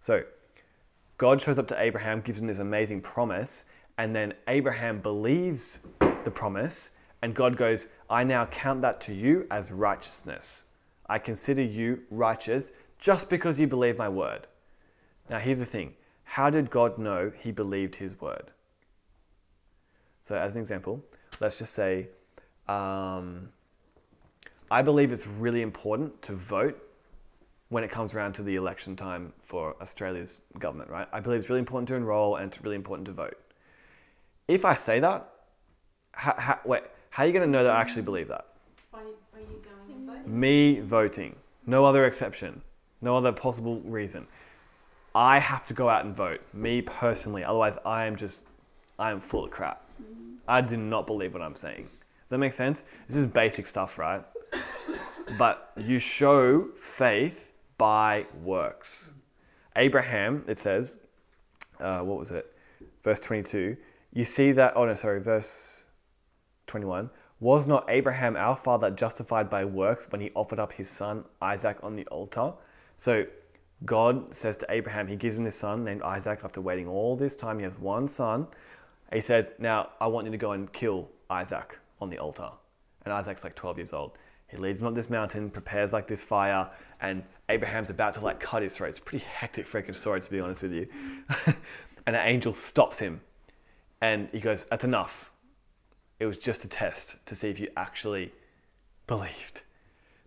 S1: So, God shows up to Abraham, gives him this amazing promise, and then Abraham believes the promise, and God goes, I now count that to you as righteousness. I consider you righteous just because you believe my word. Now, here's the thing how did God know he believed his word? So, as an example, let's just say, um, I believe it's really important to vote when it comes around to the election time for Australia's government, right? I believe it's really important to enroll and it's really important to vote. If I say that, how, how, wait, how are you going to know that I actually believe that?
S3: Why are you going and voting? Mm-hmm.
S1: Me voting. No other exception. No other possible reason. I have to go out and vote. Me personally. Otherwise, I am just, I am full of crap. Mm-hmm. I do not believe what I'm saying. Does that make sense? This is basic stuff, right? [coughs] but you show faith by works. Abraham, it says, uh, what was it? Verse 22. You see that, oh no, sorry, verse 21. Was not Abraham our father justified by works when he offered up his son Isaac on the altar? So God says to Abraham, he gives him this son named Isaac after waiting all this time. He has one son. He says, Now I want you to go and kill Isaac on the altar. And Isaac's like 12 years old. He leads him up this mountain, prepares like this fire, and Abraham's about to like cut his throat. It's a pretty hectic freaking story, to be honest with you. [laughs] and an angel stops him and he goes, That's enough. It was just a test to see if you actually believed.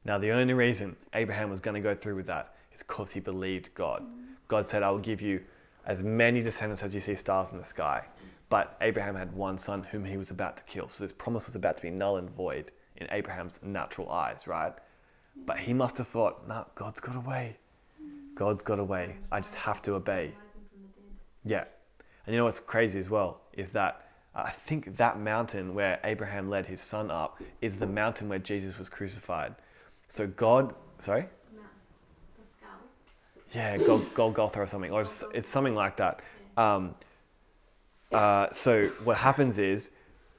S1: Now, the only reason Abraham was going to go through with that is because he believed God. God said, I will give you as many descendants as you see stars in the sky. But Abraham had one son whom he was about to kill. So this promise was about to be null and void in Abraham's natural eyes, right? But he must have thought, nah, God's got a way. God's got a way. I just have to obey. Yeah. And you know what's crazy as well is that uh, I think that mountain where Abraham led his son up is the mountain where Jesus was crucified. So God, sorry? Yeah, Gol- Golgotha or something, or it's, it's something like that. Um, uh, so what happens is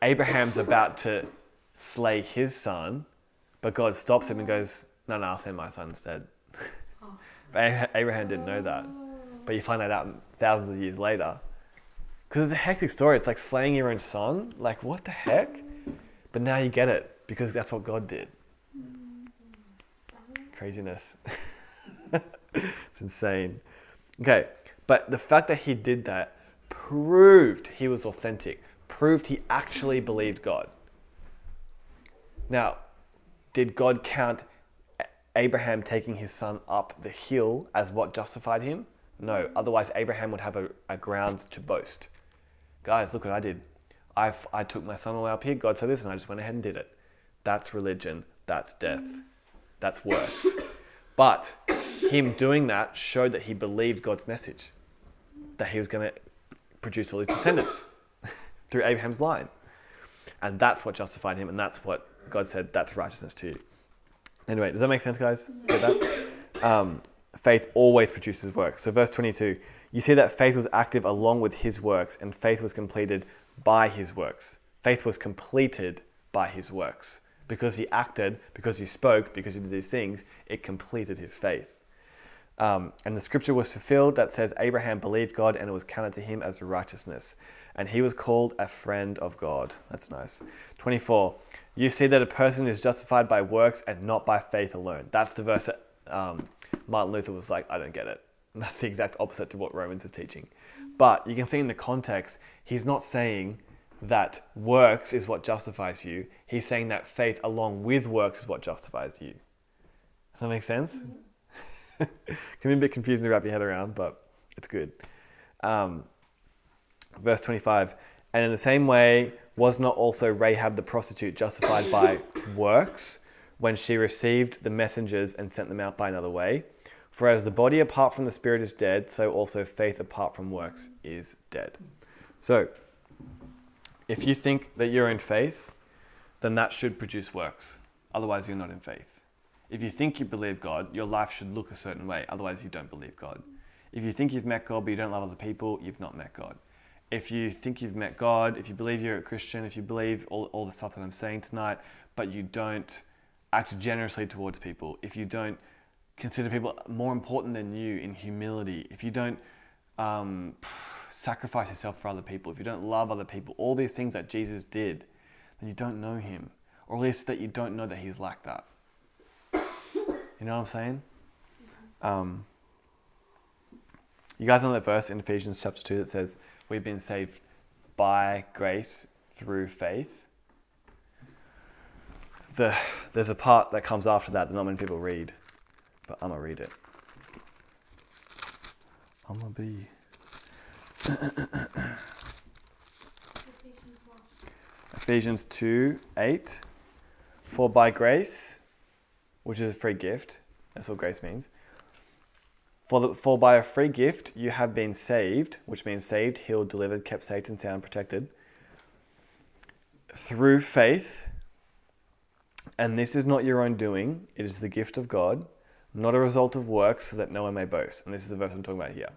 S1: Abraham's about to slay his son, but God stops him and goes, "No, no, I'll send my son instead." Oh. but Abraham didn't know that, but you find that out thousands of years later. Because it's a hectic story. It's like slaying your own son. Like what the heck? But now you get it because that's what God did. Craziness. [laughs] it's insane. Okay, but the fact that he did that proved he was authentic, proved he actually believed God. Now, did God count Abraham taking his son up the hill as what justified him? No. Otherwise, Abraham would have a, a ground to boast. Guys, look what I did. I, I took my son away up here. God said this, and I just went ahead and did it. That's religion. That's death. That's works. But him doing that showed that he believed God's message, that he was going to produce all his descendants [laughs] through Abraham's line. And that's what justified him, and that's what God said, that's righteousness to you. Anyway, does that make sense, guys? Get that? Um, faith always produces works. So, verse 22, you see that faith was active along with his works, and faith was completed by his works. Faith was completed by his works. Because he acted, because he spoke, because he did these things, it completed his faith. Um, and the scripture was fulfilled that says, Abraham believed God and it was counted to him as righteousness. And he was called a friend of God. That's nice. 24. You see that a person is justified by works and not by faith alone. That's the verse that um, Martin Luther was like, I don't get it. And [laughs] that's the exact opposite to what Romans is teaching. But you can see in the context, he's not saying that works is what justifies you. He's saying that faith along with works is what justifies you. Does that make sense? [laughs] Can be a bit confusing to wrap your head around, but it's good. Um, verse 25 And in the same way, was not also Rahab the prostitute justified by works when she received the messengers and sent them out by another way? For as the body apart from the spirit is dead, so also faith apart from works is dead. So, if you think that you're in faith, then that should produce works. Otherwise, you're not in faith. If you think you believe God, your life should look a certain way. Otherwise, you don't believe God. If you think you've met God but you don't love other people, you've not met God. If you think you've met God, if you believe you're a Christian, if you believe all, all the stuff that I'm saying tonight, but you don't act generously towards people, if you don't consider people more important than you in humility, if you don't um, sacrifice yourself for other people, if you don't love other people, all these things that Jesus did, then you don't know him. Or at least that you don't know that he's like that. [coughs] You know what I'm saying? Um, you guys know that verse in Ephesians chapter 2 that says, We've been saved by grace through faith. The, there's a part that comes after that that not many people read, but I'm going to read it. I'm going to be.
S3: Ephesians 1.
S1: Ephesians 2 8. For by grace, which is a free gift, that's what grace means. For, the, for by a free gift you have been saved, which means saved, healed, delivered, kept safe and sound, protected, through faith. And this is not your own doing, it is the gift of God, not a result of works, so that no one may boast. And this is the verse I'm talking about here.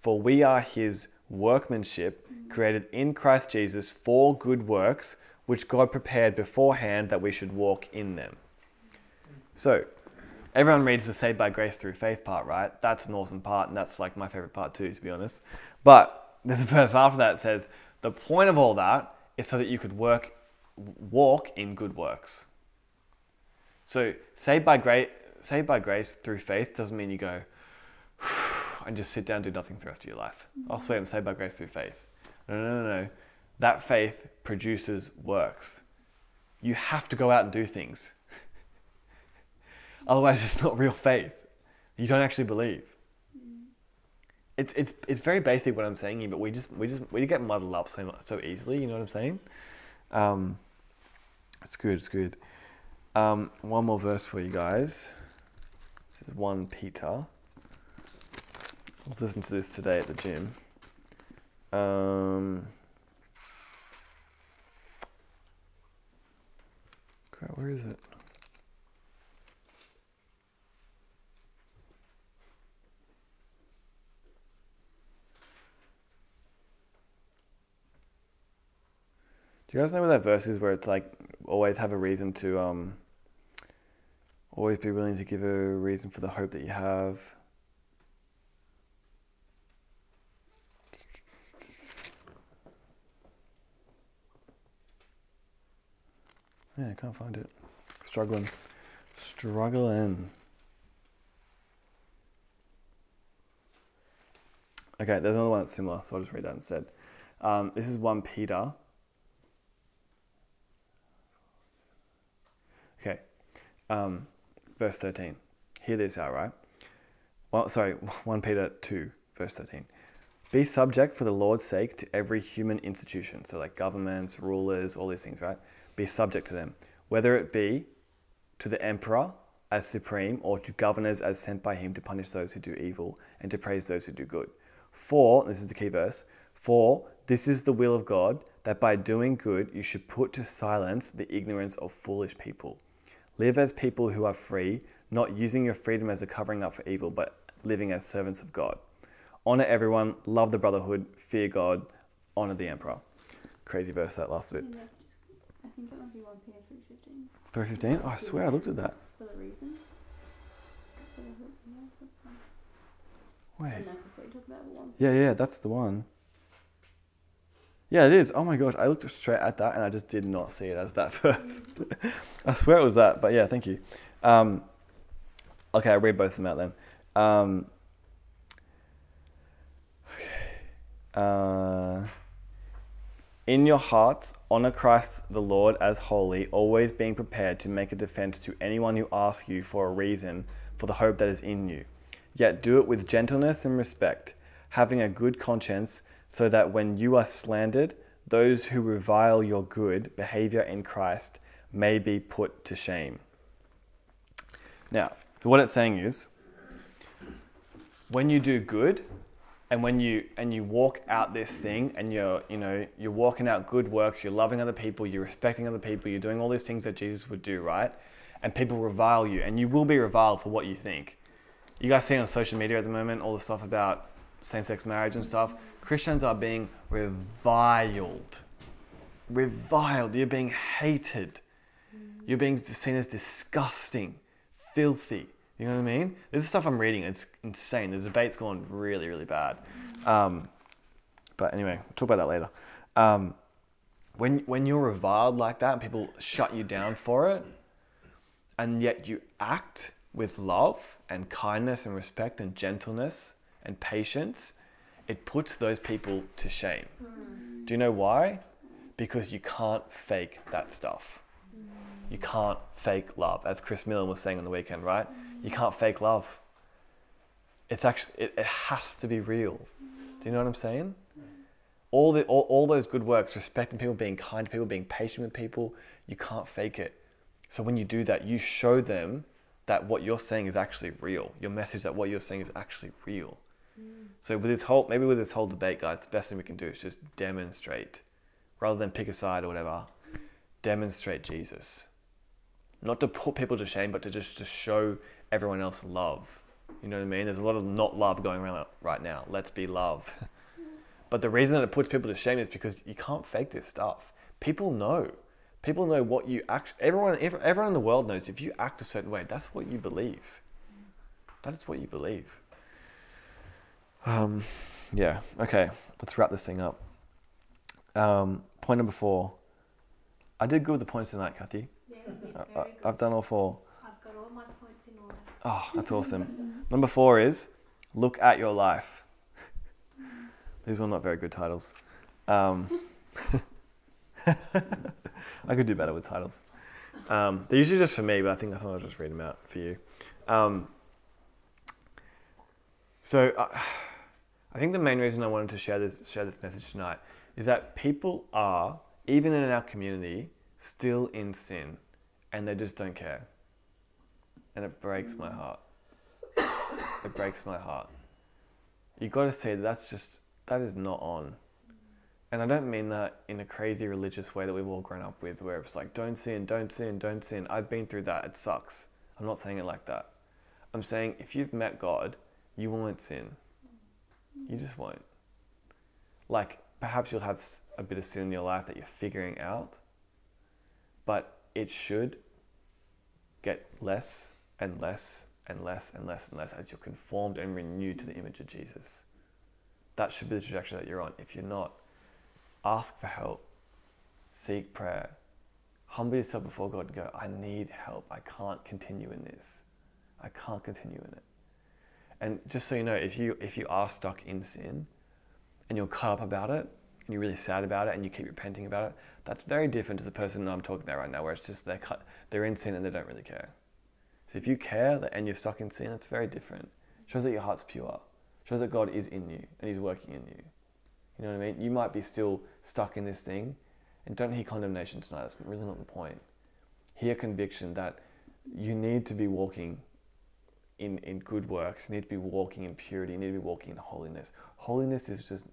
S1: For we are his workmanship, created in Christ Jesus for good works, which God prepared beforehand that we should walk in them. So, everyone reads the saved by grace through faith part, right? That's an awesome part, and that's like my favorite part too, to be honest. But there's a verse after that says, the point of all that is so that you could work, walk in good works. So, saved by grace, saved by grace through faith doesn't mean you go and just sit down and do nothing for the rest of your life. Oh, swear I'm saved by grace through faith. No, no, no, no. That faith produces works. You have to go out and do things. Otherwise, [laughs] it's not real faith. You don't actually believe. It's, it's, it's very basic what I'm saying here, but we just we just we get muddled up so so easily. You know what I'm saying? Um, it's good. It's good. Um, one more verse for you guys. This is one Peter. Let's listen to this today at the gym. Um, where is it? You guys know where that verse is where it's like always have a reason to um always be willing to give a reason for the hope that you have? Yeah, I can't find it. Struggling. Struggling. Okay, there's another one that's similar, so I'll just read that instead. Um, this is 1 Peter. Okay. Um, verse 13. Hear this out, right? Well, sorry, [laughs] 1 Peter 2, verse 13. Be subject for the Lord's sake to every human institution. So, like governments, rulers, all these things, right? Be subject to them, whether it be to the emperor as supreme or to governors as sent by him to punish those who do evil and to praise those who do good. For, this is the key verse, for this is the will of God that by doing good you should put to silence the ignorance of foolish people. Live as people who are free, not using your freedom as a covering up for evil, but living as servants of God. Honor everyone, love the brotherhood, fear God, honor the emperor. Crazy verse that last bit.
S6: I think it might be 1 Peter 3.15
S1: 315? Oh, I swear I looked at that.
S6: for the reason. For the hope, yeah, that's fine.
S1: Wait.
S6: And that's what you talk about, 1
S1: Yeah, yeah, that's the one. Yeah, it is. Oh my gosh, I looked straight at that and I just did not see it as that [laughs] first. I swear it was that, but yeah, thank you. Um, okay, I'll read both of them out then. Um, okay. Uh, in your hearts, honor Christ the Lord as holy, always being prepared to make a defense to anyone who asks you for a reason for the hope that is in you. Yet do it with gentleness and respect, having a good conscience, so that when you are slandered, those who revile your good behavior in Christ may be put to shame. Now, what it's saying is, when you do good, and when you and you walk out this thing, and you're you know you're walking out good works, you're loving other people, you're respecting other people, you're doing all these things that Jesus would do, right? And people revile you, and you will be reviled for what you think. You guys see on social media at the moment all the stuff about same-sex marriage and stuff. Christians are being reviled, reviled. You're being hated. You're being seen as disgusting, filthy. You know what I mean? This is stuff I'm reading. It's insane. The debate's gone really, really bad. Um, but anyway, we'll talk about that later. Um, when when you're reviled like that and people shut you down for it, and yet you act with love and kindness and respect and gentleness and patience, it puts those people to shame. Hmm. Do you know why? Because you can't fake that stuff. You can't fake love, as Chris Millen was saying on the weekend, right? You can't fake love. It's actually it, it has to be real. Do you know what I'm saying? All the all, all those good works, respecting people, being kind to people, being patient with people, you can't fake it. So when you do that, you show them that what you're saying is actually real. Your message that what you're saying is actually real. So with this whole maybe with this whole debate, guys, the best thing we can do is just demonstrate, rather than pick a side or whatever. Demonstrate Jesus, not to put people to shame, but to just to show everyone else love. You know what I mean? There's a lot of not love going around right now. Let's be love. [laughs] but the reason that it puts people to shame is because you can't fake this stuff. People know. People know what you act. Everyone, ev- everyone in the world knows if you act a certain way, that's what you believe. That is what you believe. Um, yeah. Okay. Let's wrap this thing up. Um, point number four. I did good with the points tonight, Kathy.
S6: Yeah,
S1: I,
S6: very
S1: I,
S6: good.
S1: I've done all four.
S6: I've got all my points in order.
S1: Oh, that's awesome. [laughs] Number four is look at your life. [laughs] These were not very good titles. Um, [laughs] I could do better with titles. Um, they're usually just for me, but I think I thought I'll just read them out for you. Um, so uh, I think the main reason I wanted to share this share this message tonight is that people are, even in our community, still in sin, and they just don't care and it breaks my heart. it breaks my heart. You got to see that that's just that is not on. And I don't mean that in a crazy religious way that we've all grown up with, where it's like don't sin, don't sin, don't sin. I've been through that. It sucks. I'm not saying it like that. I'm saying if you've met God, you won't sin. You just won't. Like perhaps you'll have a bit of sin in your life that you're figuring out, but it should get less and less and less and less and less as you're conformed and renewed to the image of Jesus. That should be the trajectory that you're on. If you're not, ask for help, seek prayer, humble yourself before God and go, I need help. I can't continue in this. I can't continue in it. And just so you know, if you if you are stuck in sin and you're caught up about it and you're really sad about it and you keep repenting about it, that's very different to the person I'm talking about right now, where it's just they're cut, they're in sin and they don't really care. So if you care and you're stuck in sin, it's very different. It shows that your heart's pure. It shows that God is in you and He's working in you. You know what I mean? You might be still stuck in this thing, and don't hear condemnation tonight. That's really not the point. Hear conviction that you need to be walking in, in good works. Need to be walking in purity. Need to be walking in holiness. Holiness is just,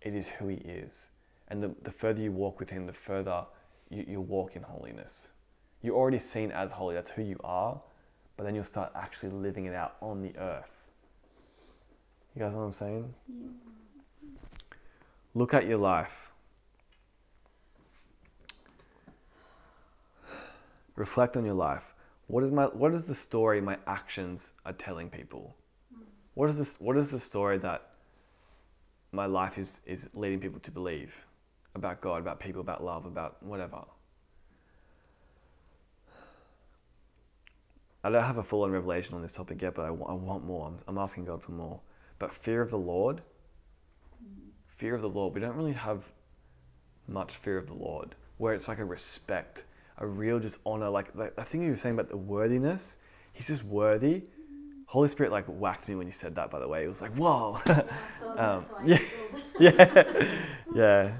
S1: it is who He is. And the, the further you walk with Him, the further you, you walk in holiness. You're already seen as holy. That's who you are. But then you'll start actually living it out on the earth. You guys know what I'm saying? Look at your life. Reflect on your life. What is my what is the story my actions are telling people? What is this what is the story that my life is, is leading people to believe about God, about people, about love, about whatever? I don't have a full on revelation on this topic yet, but I, want more. I'm, I'm asking God for more. But fear of the Lord, fear of the Lord, we don't really have much fear of the Lord, where it's like a respect, a real just honor. Like, like I think you were saying about the worthiness, he's just worthy. Holy Spirit like whacked me when you said that. By the way, it was like whoa, [laughs]
S6: Yeah, I saw that, [laughs]
S1: Um, [laughs] yeah. Yeah, yeah.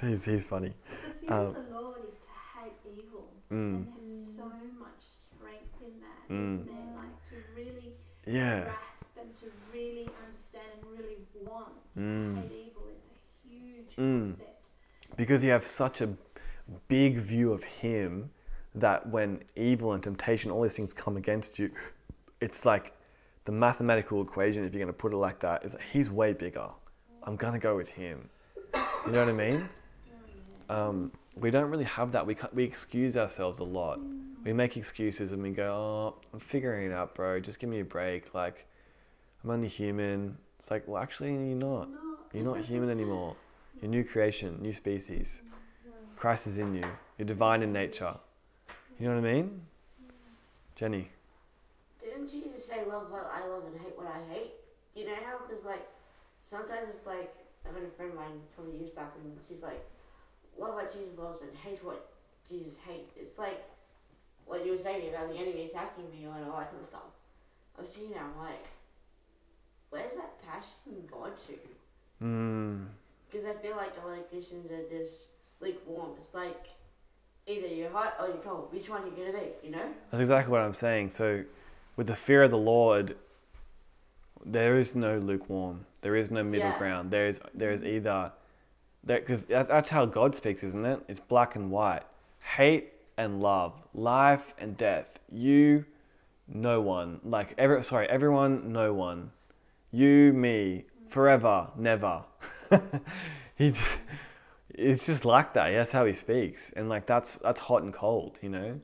S1: He's he's funny.
S6: The fear
S1: Um,
S6: of the Lord is to hate evil.
S1: Mm,
S6: And there's so much strength in that,
S1: Mm.
S6: there? Like to really
S1: yeah.
S6: grasp and to really understand and really want to
S1: Mm.
S6: hate evil. It's a huge
S1: Mm.
S6: concept.
S1: because you have such a big view of him that when evil and temptation, all these things come against you, it's like the mathematical equation, if you're going to put it like that, is that he's way bigger. I'm going to go with him. You know what I mean? Um, we don't really have that. We, we excuse ourselves a lot. We make excuses and we go, oh, I'm figuring it out, bro. Just give me a break. Like, I'm only human. It's like, well, actually, you're not. You're not human anymore. You're new creation, new species. Christ is in you. You're divine in nature. You know what I mean? Jenny.
S4: Didn't Jesus say love what I love and hate what I hate? Do you know how? Because, like, sometimes it's like, I had a friend of mine a couple years back, and she's like, love what Jesus loves and hate what Jesus hates. It's like what you were saying about the enemy attacking me and all that kind of stuff. I'm seeing that, I'm like, where's that passion gone to?
S1: Mm,
S4: Because I feel like a lot of Christians are just lukewarm. It's like either you're hot or you're cold. Which one are you going to be, you know?
S1: that's exactly what I'm saying. So, with the fear of the Lord, there is no lukewarm. There is no middle
S4: Yeah.
S1: ground. There is there is mm-hmm. either because that, that's how God speaks, isn't it? It's black and white, hate and love, life and death. You, no one. Like every sorry, everyone, no one. You, me, forever, never. [laughs] he, it's just like that. That's how he speaks, and like that's that's hot and cold. You know,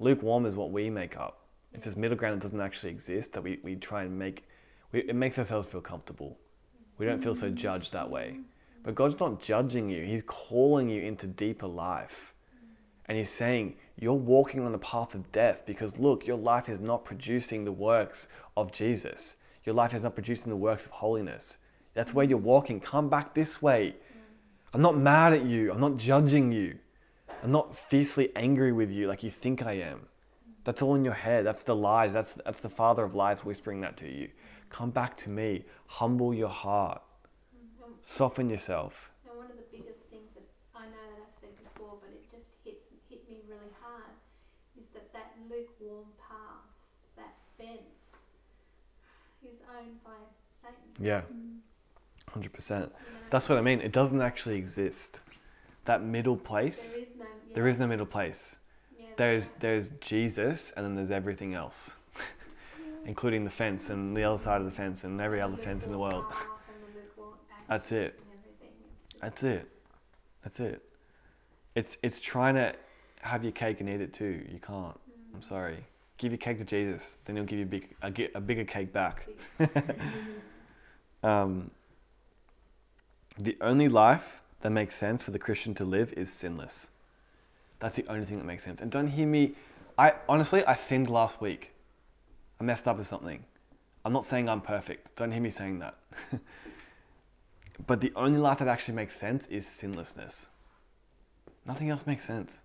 S1: lukewarm is what we make up. It's this middle ground that doesn't actually exist that we, we try and make. We, it makes ourselves feel comfortable. We don't feel so judged that way. But God's not judging you. He's calling you into deeper life. And He's saying, You're walking on the path of death because look, your life is not producing the works of Jesus. Your life is not producing the works of holiness. That's where you're walking. Come back this way. I'm not mad at you. I'm not judging you. I'm not fiercely angry with you like you think I am. That's all in your head. That's the lies. That's, that's the father of lies whispering that to you. Come back to me. Humble your heart.
S6: And,
S1: Soften yourself.
S6: and one of the biggest things that I know that I've said before, but it just hits hit me really hard, is that that lukewarm path, that fence, is owned by Satan.
S1: Yeah,
S6: Mm.
S1: 100%. That's what I mean. It doesn't actually exist. That middle place,
S6: There is no. Yeah,
S1: there is no middle place.
S6: Yeah,
S1: There's, there's Jesus and then there's everything else, including the fence and the other side of the fence and every other fence in the world. That's it.
S6: and everything. Just-
S1: That's it. That's it. It's it's trying to have your cake and eat it too. You can't.
S6: Mm.
S1: I'm sorry. Give your cake to Jesus, then he'll give you a, big, a, a bigger cake back. [laughs] [laughs] Um, the only life that makes sense for the Christian to live is sinless. That's the only thing that makes sense. And don't hear me. I honestly, I sinned last week. I messed up with something. I'm not saying I'm perfect. Don't hear me saying that. [laughs] but the only life that actually makes sense is sinlessness. Nothing else makes sense.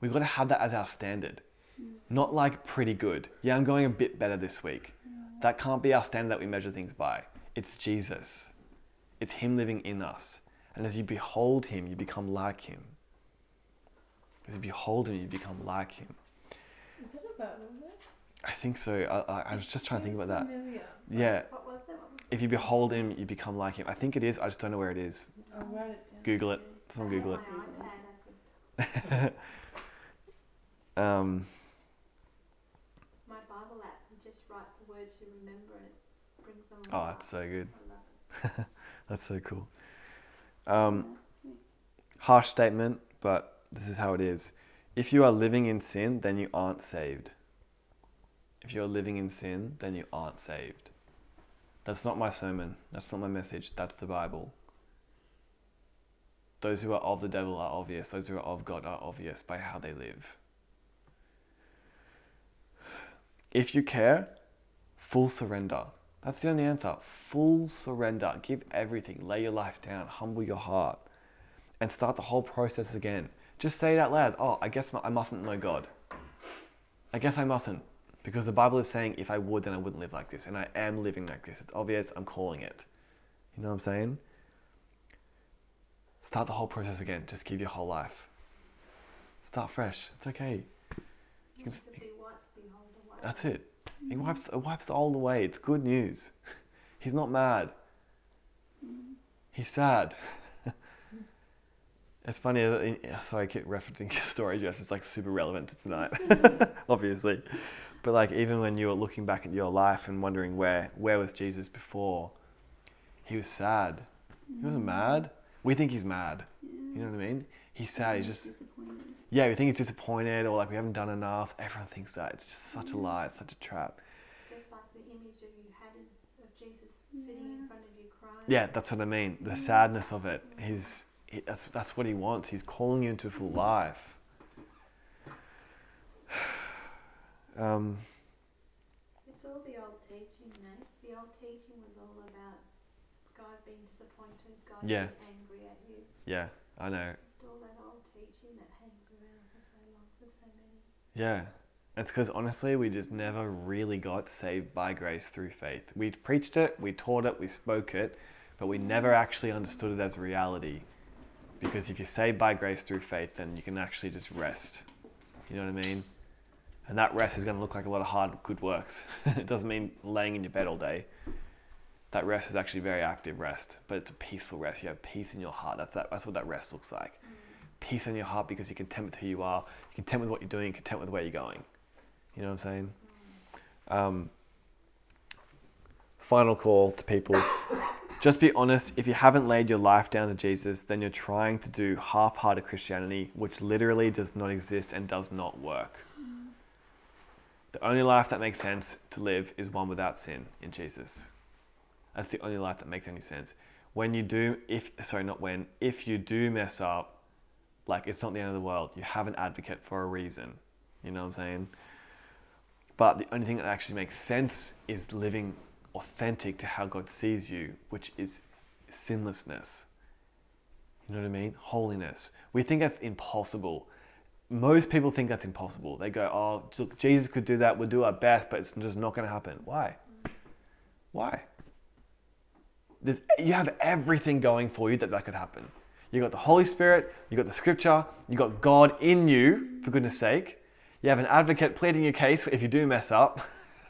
S1: We've got to have that as our standard. Not like pretty good. Yeah, I'm going a bit better this week. That can't be our standard that we measure things by. It's Jesus. It's Him living in us. And as you behold Him, you become like Him. As you behold Him, you become like Him.
S7: Is that a Bible verse?
S1: I think so. I, I, I was just trying to think
S7: Feels
S1: about that.
S7: familiar.
S1: Yeah.
S6: What was that?
S1: If you behold Him, you become like Him. I think it is. I just don't know where it is.
S7: I'll write it down.
S1: Google it.
S6: I
S1: Someone Google it.
S6: My iPad. I could, [laughs]
S1: Um,
S6: my Bible app. You just write the words you remember, and it brings them.
S1: oh,
S6: alive.
S1: that's so good. [laughs] That's so cool. Um, harsh statement, but this is how it is. If you are living in sin, then you aren't saved. If you are living in sin, then you aren't saved. That's not my sermon. That's not my message. That's the Bible. Those who are of the devil are obvious. Those who are of God are obvious by how they live. If you care, full surrender. That's the only answer. Full surrender. Give everything. Lay your life down. Humble your heart. And start the whole process again. Just say it out loud. Oh, I guess I mustn't know God. I guess I mustn't. Because the Bible is saying if I would, then I wouldn't live like this. And I am living like this. It's obvious. I'm calling it. You know what I'm saying? Start the whole process again. Just give your whole life. Start fresh. It's okay. You can,
S6: Because he wipes the
S1: that's it. He wipes, it wipes all the away. It's good news. [laughs] He's not mad. He's sad. [laughs] it's funny. uh, in- Sorry, I keep referencing [laughs] your story, Jess. It's like super relevant to tonight, obviously. But like even when you were looking back at your life and wondering where where was Jesus before, he was sad. He wasn't mad. We think he's mad. You know what I mean? He's sad. He's just
S8: disappointed.
S1: yeah. We think he's disappointed or like we haven't done enough. Everyone thinks that. It's just such a mm. lie. It's such a trap.
S6: Just like the image of you had of Jesus sitting in front of you crying.
S1: Yeah, that's what I mean. The mm. sadness of it. Mm. He's he, that's that's what he wants. He's calling you into full life. [sighs] Um,
S6: It's all the old teaching, Nate. The old teaching was all about God being disappointed, God
S1: Yeah.
S6: being angry at you.
S1: yeah, I know.
S6: Just all that old teaching that hangs around for so long for so many.
S1: Yeah. It's because honestly, we just never really got saved by grace through faith. We preached it, we taught it, we spoke it, but we never actually understood it as reality. Because if you're saved by grace through faith, then you can actually just rest. You know what I mean? And that rest is going to look like a lot of hard, good works. [laughs] it doesn't mean laying in your bed all day. That rest is actually very active rest, but it's a peaceful rest. You have peace in your heart. That's, that, that's what that rest looks like. Peace in your heart because you're content with who you are, content with what you're doing, content with where you're going. You know what I'm saying? Um, final call to people. Just be honest. If you haven't laid your life down to Jesus, then you're trying to do half hearted Christianity, which literally does not exist and does not work. The only life that makes sense to live is one without sin in Jesus. That's the only life that makes any sense. When you do, if, sorry, not when, if you do mess up, like it's not the end of the world. You have an advocate for a reason. You know what I'm saying? But the only thing that actually makes sense is living authentic to how God sees you, which is sinlessness. You know what I mean? Holiness. We think that's impossible. Most people think that's impossible. They go, oh, look, Jesus could do that. We'll do our best, but it's just not going to happen. Why? Why? You have everything going for you that that could happen. You got the Holy Spirit, you got the Scripture, you got God in you, for goodness sake. You have an advocate pleading your case if you do mess up.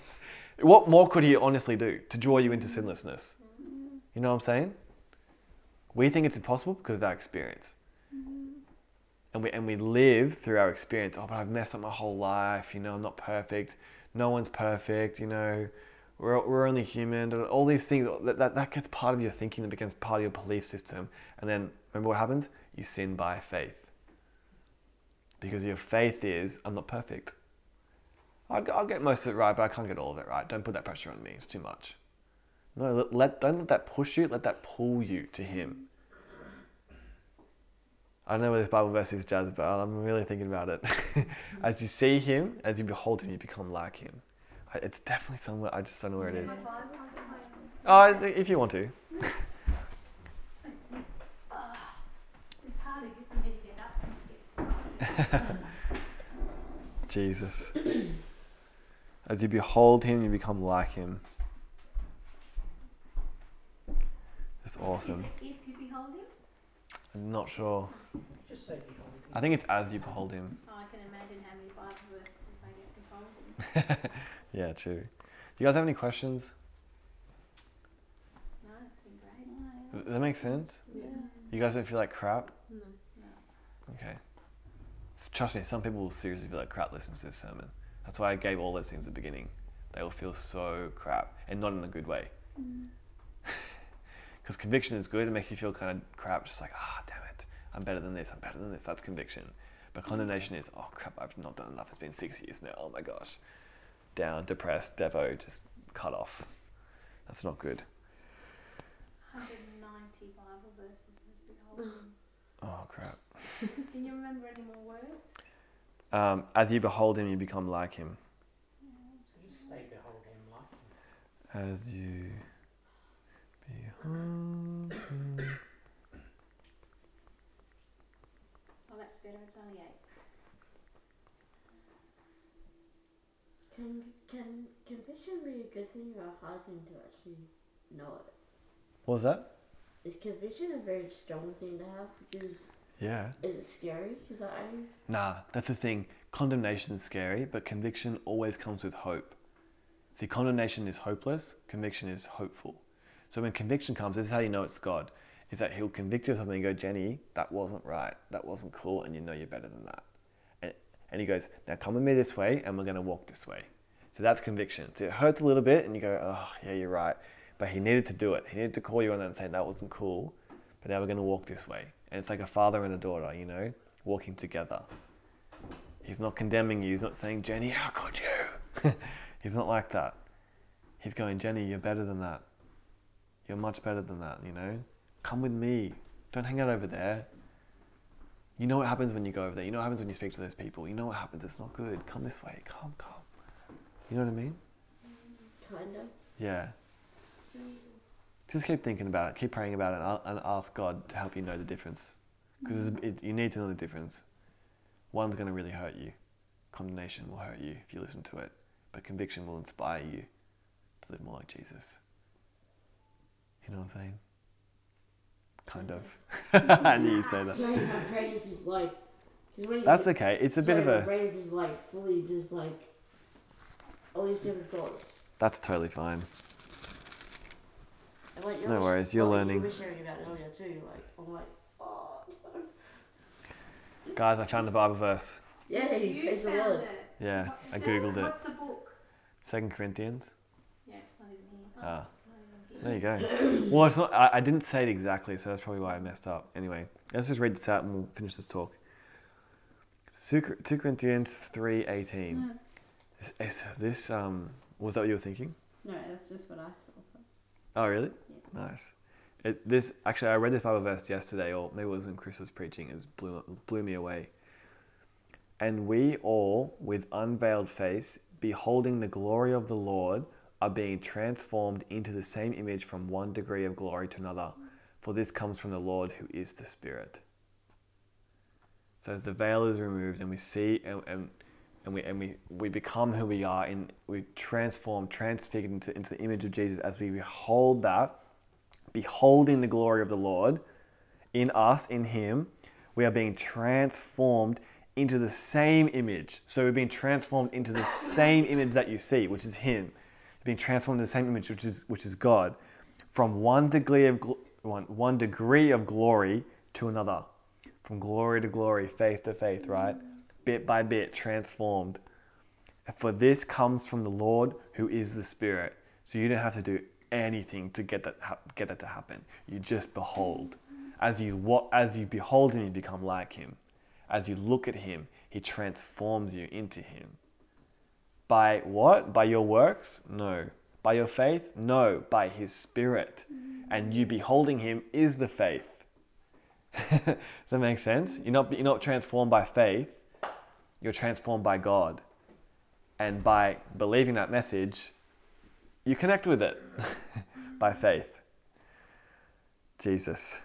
S1: [laughs] what more could he honestly do to draw you into sinlessness? You know what I'm saying? We think it's impossible because of our experience. And we, and we live through our experience. Oh, but I've messed up my whole life. You know, I'm not perfect. No one's perfect. You know, we're, we're only human. and All these things, that, that, that gets part of your thinking, that becomes part of your belief system. And then remember what happens? You sin by faith. Because your faith is, I'm not perfect. I'll, I'll get most of it right, but I can't get all of it right. Don't put that pressure on me. It's too much. No, let don't let that push you. Let that pull you to Him. I don't know where this Bible verse is, Jazz, but I'm really thinking about it. [laughs] as you see Him, as you behold Him, you become like Him. I- It's definitely somewhere. I just don't know where it is.
S6: My Bible, I got my
S1: Oh, if you want to. [laughs]
S6: Uh, it's hard to get for me to get up and get to [laughs]
S1: Jesus. As you behold him, you become like him. It's
S6: Is
S1: awesome.
S6: it if you behold him?
S1: I'm not sure.
S5: Just say behold.
S1: I think it's as you behold him.
S6: Oh, I can imagine how many Bible verses if I get behold him. [laughs]
S1: Yeah, true. Do you guys have any questions?
S6: No, it's been great.
S1: Does that make sense?
S7: Yeah.
S1: You guys don't feel like crap?
S7: No.
S1: Okay. S- Trust me, some people will seriously feel like crap listening to this sermon. That's why I gave all those things at the beginning. They will feel so crap, and not in a good way. [laughs] Because conviction is good, it makes you feel kind of crap, just like, ah, damn it, I'm better than this, I'm better than this. That's conviction. But condemnation is, oh crap, I've not done enough. It's been six years now. Oh my gosh. Down, depressed, devo, just cut off. That's not good.
S6: 190 Bible verses of behold him.
S1: Oh crap. [laughs]
S6: Can you remember any more words?
S1: Um, as you behold him, you become like him.
S5: So just say behold him like him.
S1: As you behold him.
S6: Oh, that's better. It's only eight.
S4: Can can conviction be a good thing or a hard thing to actually know it?
S1: What was that?
S4: Is conviction a very strong thing to have? Because
S1: Yeah.
S4: is it scary? Because I
S1: Nah, that's the thing. Condemnation is scary, but conviction always comes with hope. See, condemnation is hopeless, conviction is hopeful. So when conviction comes, this is how you know it's God. Is that He'll convict you of something and go, Jenny, that wasn't right, that wasn't cool, and you know you're better than that. And, He goes, now come with me this way, and we're going to walk this way. So that's conviction. So it hurts a little bit, and you go, oh, yeah, you're right. But He needed to do it. He needed to call you on that and say, that wasn't cool, but now we're going to walk this way. And it's like a father and a daughter, you know, walking together. He's not condemning you. He's not saying, Jenny, how could you? [laughs] He's not like that. He's going, Jenny, you're better than that. You're much better than that, you know? Come with me. Don't hang out over there. You know what happens when you go over there. You know what happens when you speak to those people. You know what happens. It's not good. Come this way. Come, come. You know what I mean?
S4: kind of.
S1: Yeah. Just keep thinking about it. Keep praying about it and and ask God to help you know the difference. Because it, you need to know the difference. One's going to really hurt you. Condemnation will hurt you if you listen to it. But conviction will inspire you to live more like Jesus. You know what I'm saying? Kind of. I knew you'd say that.
S4: Sorry, my brain is just like. 'cause when
S1: That's
S4: get-
S1: okay. It's a bit
S4: sorry,
S1: of
S4: My
S1: a.
S4: brain is just like fully just like. All these different thoughts.
S1: That's totally fine.
S4: And what you
S1: No
S4: were-
S1: worries, you're
S4: what
S1: learning.
S4: You were sharing about earlier too. Like I'm like, oh.
S1: Guys, I found the Bible verse.
S4: Yay!
S6: You
S4: praise the
S6: found
S4: Lord.
S6: it.
S1: Yeah, I googled it.
S6: What's the book?
S1: Second Corinthians.
S6: Yeah, it's not even here.
S1: Ah.
S6: not even
S1: There you go. Well, it's not. I, I didn't say it exactly, so that's probably why I messed up. Anyway, let's just read this out and we'll finish this talk. Two Cor- 2 Corinthians three eighteen. Is, is this um was that what you were thinking?
S7: No, that's just what I saw.
S1: Oh really? Nice. It, this actually I read this Bible verse yesterday, or maybe it was when Chris was preaching. It blew blew me away. And we all, with unveiled face, beholding the glory of the Lord, are being transformed into the same image from one degree of glory to another. For this comes from the Lord who is the Spirit. So as the veil is removed and we see and, and, and we and we, we become who we are and we transform, transfigured into, into the image of Jesus as we behold that, beholding the glory of the Lord in us, in Him, we are being transformed into the same image. So we're being transformed into the same image that you see, which is Him. Being transformed into the same image, which is which is God, from one degree of one, one degree of glory to another, from glory to glory, faith to faith, right? Bit by bit, transformed. For this comes from the Lord, who is the Spirit. So you don't have to do anything to get that get that to happen. You just behold. As you as you behold Him, you become like Him. As you look at Him, He transforms you into Him. By what? By your works? No. By your faith? No. By His Spirit. Mm-hmm. And you beholding Him is the faith. [laughs] Does that make sense? You're not, you're not transformed by faith, you're transformed by God. And by believing that message, you connect with it [laughs] by faith. Jesus.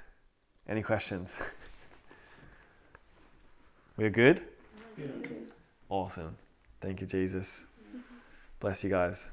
S1: Any questions? [laughs] We're good? Awesome. Thank you, Jesus. Bless you guys.